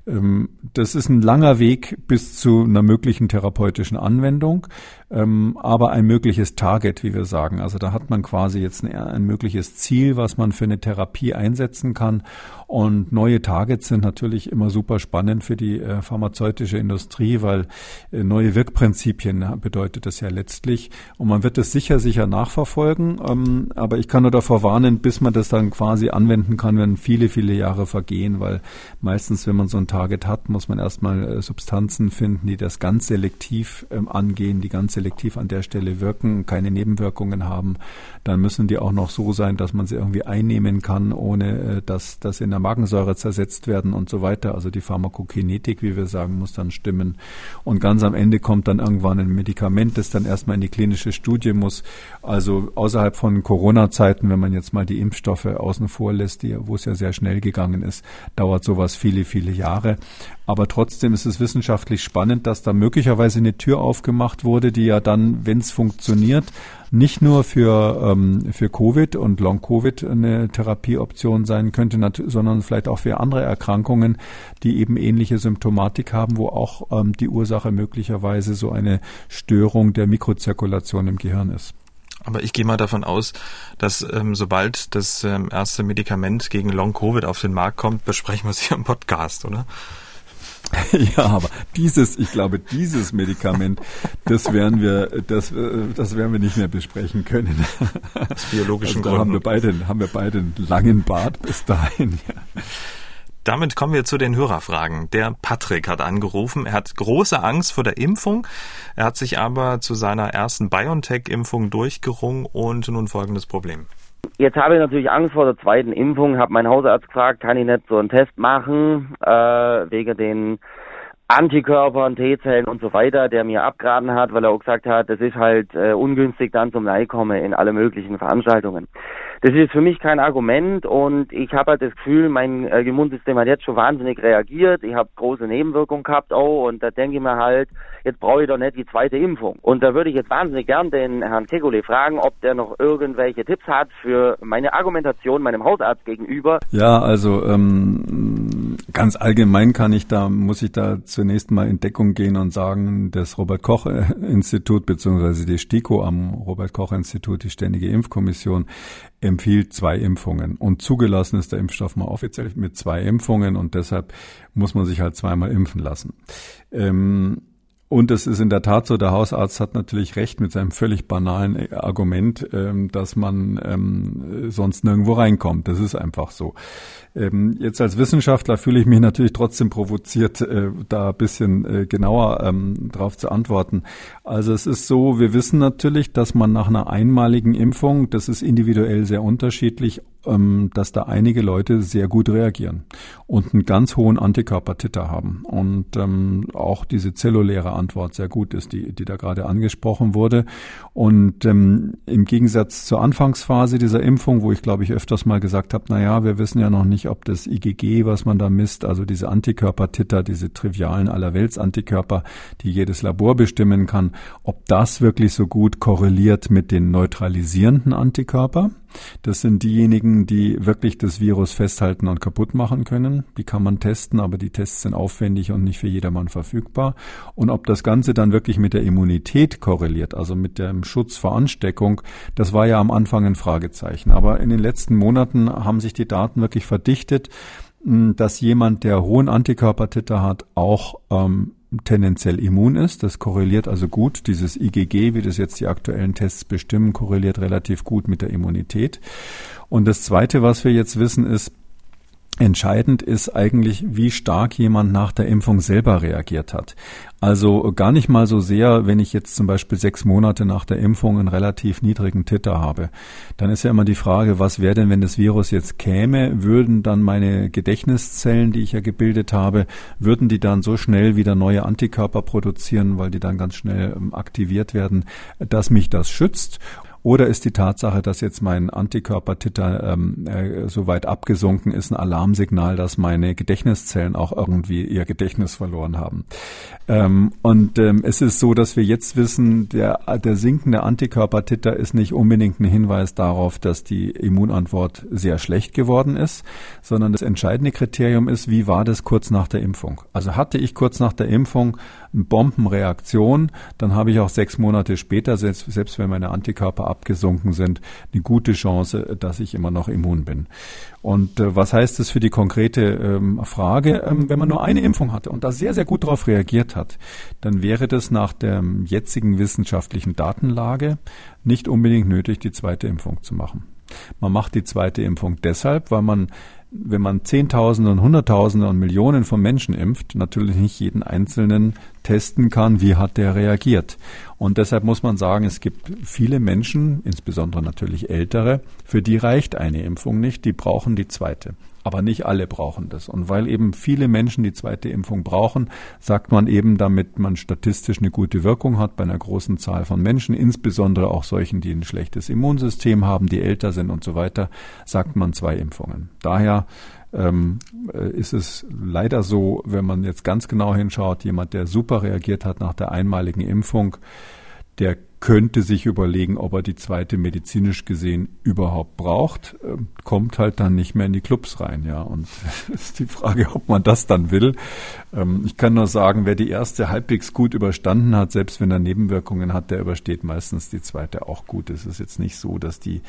Ähm, das ist ein langer Weg bis zu einer möglichen therapeutischen Anwendung, ähm, aber ein mögliches Target, wie wir sagen. Also da hat man quasi jetzt ein, ein mögliches Ziel, was man für eine Therapie einsetzen kann. Und neue Targets sind natürlich immer super spannend für die äh, pharmazeutische Industrie, weil äh, neue Wirkprinzipien bedeutet das ja letztlich. Und man wird das sicher, sicher nachverfolgen. Ähm, aber ich kann nur davor warnen, bis man das dann quasi anwenden kann, wenn viele, viele Jahre vergehen, weil meistens, wenn man so ein Target hat, muss man erstmal äh, Substanzen finden, die das ganz selektiv ähm, angehen, die ganz selektiv an der Stelle wirken, keine Nebenwirkungen haben. Dann müssen die auch noch so sein, dass man sie irgendwie einnehmen kann, ohne äh, dass das in der Magensäure zersetzt werden und so weiter. Also die Pharmakokinetik, wie wir sagen, muss dann stimmen. Und ganz am Ende kommt dann irgendwann ein Medikament, das dann erstmal in die klinische Studie muss. Also außerhalb von Corona-Zeiten, wenn man jetzt mal die Impfstoffe außen vor lässt, die, wo es ja sehr schnell gegangen ist, dauert sowas viele, viele Jahre. Jahre. Aber trotzdem ist es wissenschaftlich spannend, dass da möglicherweise eine Tür aufgemacht wurde, die ja dann, wenn es funktioniert, nicht nur für, ähm, für Covid und Long-Covid eine Therapieoption sein könnte, sondern vielleicht auch für andere Erkrankungen, die eben ähnliche Symptomatik haben, wo auch ähm, die Ursache möglicherweise so eine Störung der Mikrozirkulation im Gehirn ist. Aber ich gehe mal davon aus, dass ähm, sobald das ähm, erste Medikament gegen Long Covid auf den Markt kommt, besprechen wir es hier im Podcast, oder? <laughs> Ja, aber dieses, ich glaube, dieses Medikament, das werden wir, das, äh, das werden wir nicht mehr besprechen können. Aus biologischen also da Gründen. Haben wir beide, haben wir beide einen langen Bart bis dahin. Ja. Damit kommen wir zu den Hörerfragen. Der Patrick hat angerufen. Er hat große Angst vor der Impfung. Er hat sich aber zu seiner ersten BioNTech-Impfung durchgerungen und nun folgendes Problem. Jetzt habe ich natürlich Angst vor der zweiten Impfung, habe meinen Hausarzt gefragt, kann ich nicht so einen Test machen, äh, wegen den Antikörpern, T-Zellen und so weiter, der mir abgeraten hat, weil er auch gesagt hat, das ist halt äh, ungünstig dann zum Neikommen in alle möglichen Veranstaltungen. Das ist für mich kein Argument und ich habe halt das Gefühl, mein äh, Immunsystem hat jetzt schon wahnsinnig reagiert. Ich habe große Nebenwirkungen gehabt auch und da denke ich mir halt, jetzt brauche ich doch nicht die zweite Impfung. Und da würde ich jetzt wahnsinnig gern den Herrn Kegole fragen, ob der noch irgendwelche Tipps hat für meine Argumentation meinem Hausarzt gegenüber. Ja, also ähm, ganz allgemein kann ich da, muss ich da zunächst mal in Deckung gehen und sagen, das Robert Koch Institut beziehungsweise die STIKO am Robert Koch Institut, die Ständige Impfkommission, empfiehlt zwei Impfungen. Und zugelassen ist der Impfstoff mal offiziell mit zwei Impfungen und deshalb muss man sich halt zweimal impfen lassen. Ähm, und es ist in der Tat so, der Hausarzt hat natürlich recht mit seinem völlig banalen äh, Argument, ähm, dass man ähm, sonst nirgendwo reinkommt. Das ist einfach so. Ähm, jetzt als Wissenschaftler fühle ich mich natürlich trotzdem provoziert, äh, da ein bisschen äh, genauer ähm, drauf zu antworten. Also es ist so, wir wissen natürlich, dass man nach einer einmaligen Impfung, das ist individuell sehr unterschiedlich, ähm, dass da einige Leute sehr gut reagieren und einen ganz hohen Antikörpertitter haben und ähm, auch diese zelluläre Antwort sehr gut ist, die, die da gerade angesprochen wurde. Und ähm, im Gegensatz zur Anfangsphase dieser Impfung, wo ich glaube ich öfters mal gesagt habe, na ja, wir wissen ja noch nicht, ob das IgG, was man da misst, also diese Antikörpertitter, diese trivialen Allerweltsantikörper, die jedes Labor bestimmen kann, ob das wirklich so gut korreliert mit den neutralisierenden Antikörper. Das sind diejenigen, die wirklich das Virus festhalten und kaputt machen können. Die kann man testen, aber die Tests sind aufwendig und nicht für jedermann verfügbar. Und ob das Ganze dann wirklich mit der Immunität korreliert, also mit dem Schutz vor Ansteckung, das war ja am Anfang ein Fragezeichen. Aber in den letzten Monaten haben sich die Daten wirklich verdichtet dass jemand, der hohen Antikörpertitter hat, auch ähm, tendenziell immun ist. Das korreliert also gut. Dieses IgG, wie das jetzt die aktuellen Tests bestimmen, korreliert relativ gut mit der Immunität. Und das Zweite, was wir jetzt wissen, ist, Entscheidend ist eigentlich, wie stark jemand nach der Impfung selber reagiert hat. Also gar nicht mal so sehr, wenn ich jetzt zum Beispiel sechs Monate nach der Impfung einen relativ niedrigen Titter habe. Dann ist ja immer die Frage, was wäre denn, wenn das Virus jetzt käme? Würden dann meine Gedächtniszellen, die ich ja gebildet habe, würden die dann so schnell wieder neue Antikörper produzieren, weil die dann ganz schnell ähm, aktiviert werden, dass mich das schützt? Oder ist die Tatsache, dass jetzt mein Antikörpertitter ähm, äh, so weit abgesunken ist, ein Alarmsignal, dass meine Gedächtniszellen auch irgendwie ihr Gedächtnis verloren haben? Ähm, und ähm, es ist so, dass wir jetzt wissen, der, der sinkende Antikörpertitter ist nicht unbedingt ein Hinweis darauf, dass die Immunantwort sehr schlecht geworden ist, sondern das entscheidende Kriterium ist, wie war das kurz nach der Impfung? Also hatte ich kurz nach der Impfung Bombenreaktion, dann habe ich auch sechs Monate später, selbst, selbst wenn meine Antikörper abgesunken sind, eine gute Chance, dass ich immer noch immun bin. Und äh, was heißt das für die konkrete ähm, Frage? Ähm, wenn man nur eine Impfung hatte und da sehr, sehr gut darauf reagiert hat, dann wäre das nach der jetzigen wissenschaftlichen Datenlage nicht unbedingt nötig, die zweite Impfung zu machen. Man macht die zweite Impfung deshalb, weil man wenn man Zehntausende und Hunderttausende und Millionen von Menschen impft, natürlich nicht jeden Einzelnen testen kann, wie hat der reagiert. Und deshalb muss man sagen, es gibt viele Menschen, insbesondere natürlich ältere, für die reicht eine Impfung nicht, die brauchen die zweite. Aber nicht alle brauchen das. Und weil eben viele Menschen die zweite Impfung brauchen, sagt man eben, damit man statistisch eine gute Wirkung hat bei einer großen Zahl von Menschen, insbesondere auch solchen, die ein schlechtes Immunsystem haben, die älter sind und so weiter, sagt man zwei Impfungen. Daher ähm, äh, ist es leider so, wenn man jetzt ganz genau hinschaut, jemand, der super reagiert hat nach der einmaligen Impfung, der könnte sich überlegen, ob er die zweite medizinisch gesehen überhaupt braucht, ähm, kommt halt dann nicht mehr in die Clubs rein, ja. Und <laughs> ist die Frage, ob man das dann will. Ähm, ich kann nur sagen, wer die erste halbwegs gut überstanden hat, selbst wenn er Nebenwirkungen hat, der übersteht meistens die zweite auch gut. Es ist jetzt nicht so, dass die,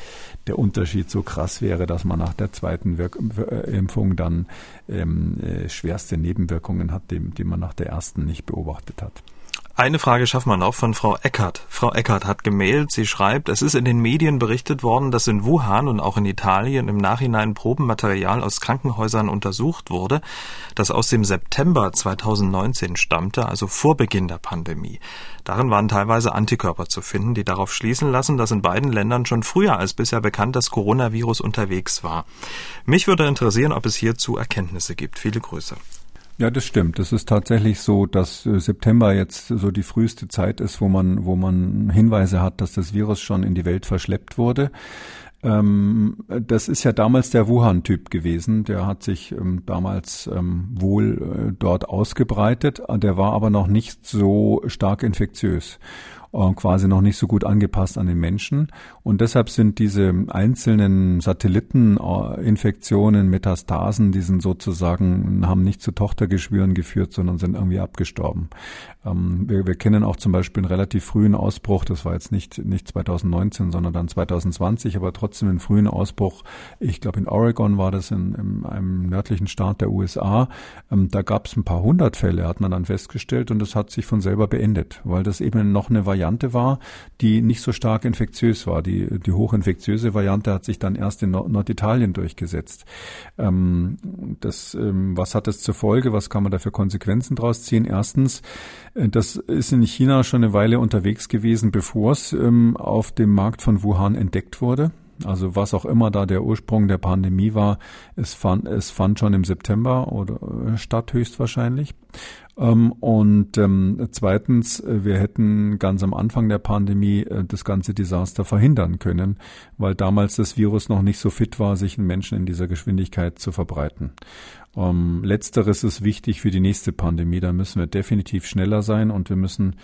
der Unterschied so krass wäre, dass man nach der zweiten Wirk äh, Impfung dann ähm, äh, schwerste Nebenwirkungen hat, die, die man nach der ersten nicht beobachtet hat. Eine Frage schaffen wir noch von Frau Eckert. Frau Eckert hat gemailt, sie schreibt, es ist in den Medien berichtet worden, dass in Wuhan und auch in Italien im Nachhinein Probenmaterial aus Krankenhäusern untersucht wurde, das aus dem September 2019 stammte, also vor Beginn der Pandemie. Darin waren teilweise Antikörper zu finden, die darauf schließen lassen, dass in beiden Ländern schon früher als bisher bekannt das Coronavirus unterwegs war. Mich würde interessieren, ob es hierzu Erkenntnisse gibt. Viele Grüße. Ja, das stimmt. Es ist tatsächlich so, dass äh, September jetzt so die früheste Zeit ist, wo man, wo man Hinweise hat, dass das Virus schon in die Welt verschleppt wurde. Ähm, das ist ja damals der Wuhan-Typ gewesen. Der hat sich ähm, damals ähm, wohl äh, dort ausgebreitet. Der war aber noch nicht so stark infektiös äh, quasi noch nicht so gut angepasst an den Menschen. Und deshalb sind diese einzelnen Satelliteninfektionen, Metastasen, die sind sozusagen, haben nicht zu Tochtergeschwüren geführt, sondern sind irgendwie abgestorben. Ähm, wir, wir kennen auch zum Beispiel einen relativ frühen Ausbruch, das war jetzt nicht, nicht 2019, sondern dann 2020, aber trotzdem einen frühen Ausbruch. Ich glaube, in Oregon war das in, in einem nördlichen Staat der USA. Ähm, da gab es ein paar hundert Fälle, hat man dann festgestellt, und das hat sich von selber beendet, weil das eben noch eine Variante war, die nicht so stark infektiös war. Die, die hochinfektiöse Variante hat sich dann erst in Norditalien durchgesetzt. Ähm, das, ähm, was hat das zur Folge? Was kann man da für Konsequenzen draus ziehen? Erstens, äh, das ist in China schon eine Weile unterwegs gewesen, bevor es ähm, auf dem Markt von Wuhan entdeckt wurde. Also was auch immer da der Ursprung der Pandemie war, es fand, es fand schon im September oder äh, statt höchstwahrscheinlich. Ähm, und ähm, zweitens, äh, wir hätten ganz am Anfang der Pandemie äh, das ganze Desaster verhindern können, weil damals das Virus noch nicht so fit war, sich in Menschen in dieser Geschwindigkeit zu verbreiten. Ähm, letzteres ist wichtig für die nächste Pandemie. Da müssen wir definitiv schneller sein und wir müssen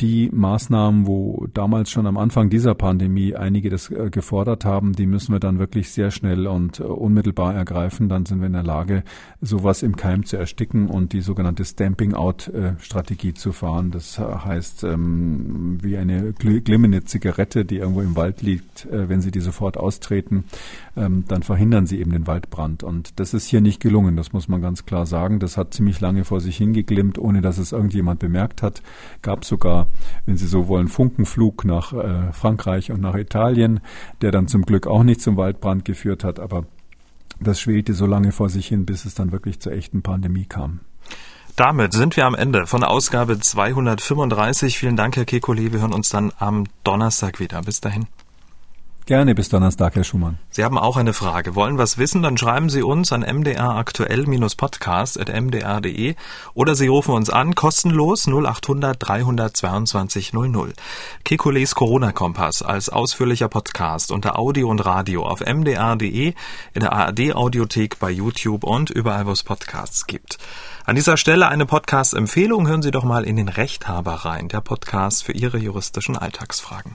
die Maßnahmen, wo damals schon am Anfang dieser Pandemie einige das äh, gefordert haben, die müssen wir dann wirklich sehr schnell und äh, unmittelbar ergreifen. Dann sind wir in der Lage, sowas im Keim zu ersticken und die sogenannte Stamping-out-Strategie zu fahren. Das heißt, ähm, wie eine glimmende Zigarette, die irgendwo im Wald liegt, äh, wenn Sie die sofort austreten, ähm, dann verhindern Sie eben den Waldbrand. Und das ist hier nicht gelungen, das muss man ganz klar sagen. Das hat ziemlich lange vor sich hingeglimmt, ohne dass es irgendjemand bemerkt hat. Gab sogar wenn Sie so wollen, Funkenflug nach äh, Frankreich und nach Italien, der dann zum Glück auch nicht zum Waldbrand geführt hat, aber das schwelte so lange vor sich hin, bis es dann wirklich zur echten Pandemie kam. Damit sind wir am Ende von Ausgabe 235. Vielen Dank, Herr Kekulé. Wir hören uns dann am Donnerstag wieder. Bis dahin. Gerne bis Donnerstag, Herr Schumann. Sie haben auch eine Frage, wollen was wissen, dann schreiben Sie uns an mdraktuell-podcast.mdr.de oder Sie rufen uns an, kostenlos 0800 322 00. Kekules Corona-Kompass als ausführlicher Podcast unter Audio und Radio auf mdr.de, in der ARD-Audiothek, bei YouTube und überall, wo es Podcasts gibt. An dieser Stelle eine Podcast-Empfehlung. Hören Sie doch mal in den Rechthaber rein, der Podcast für Ihre juristischen Alltagsfragen.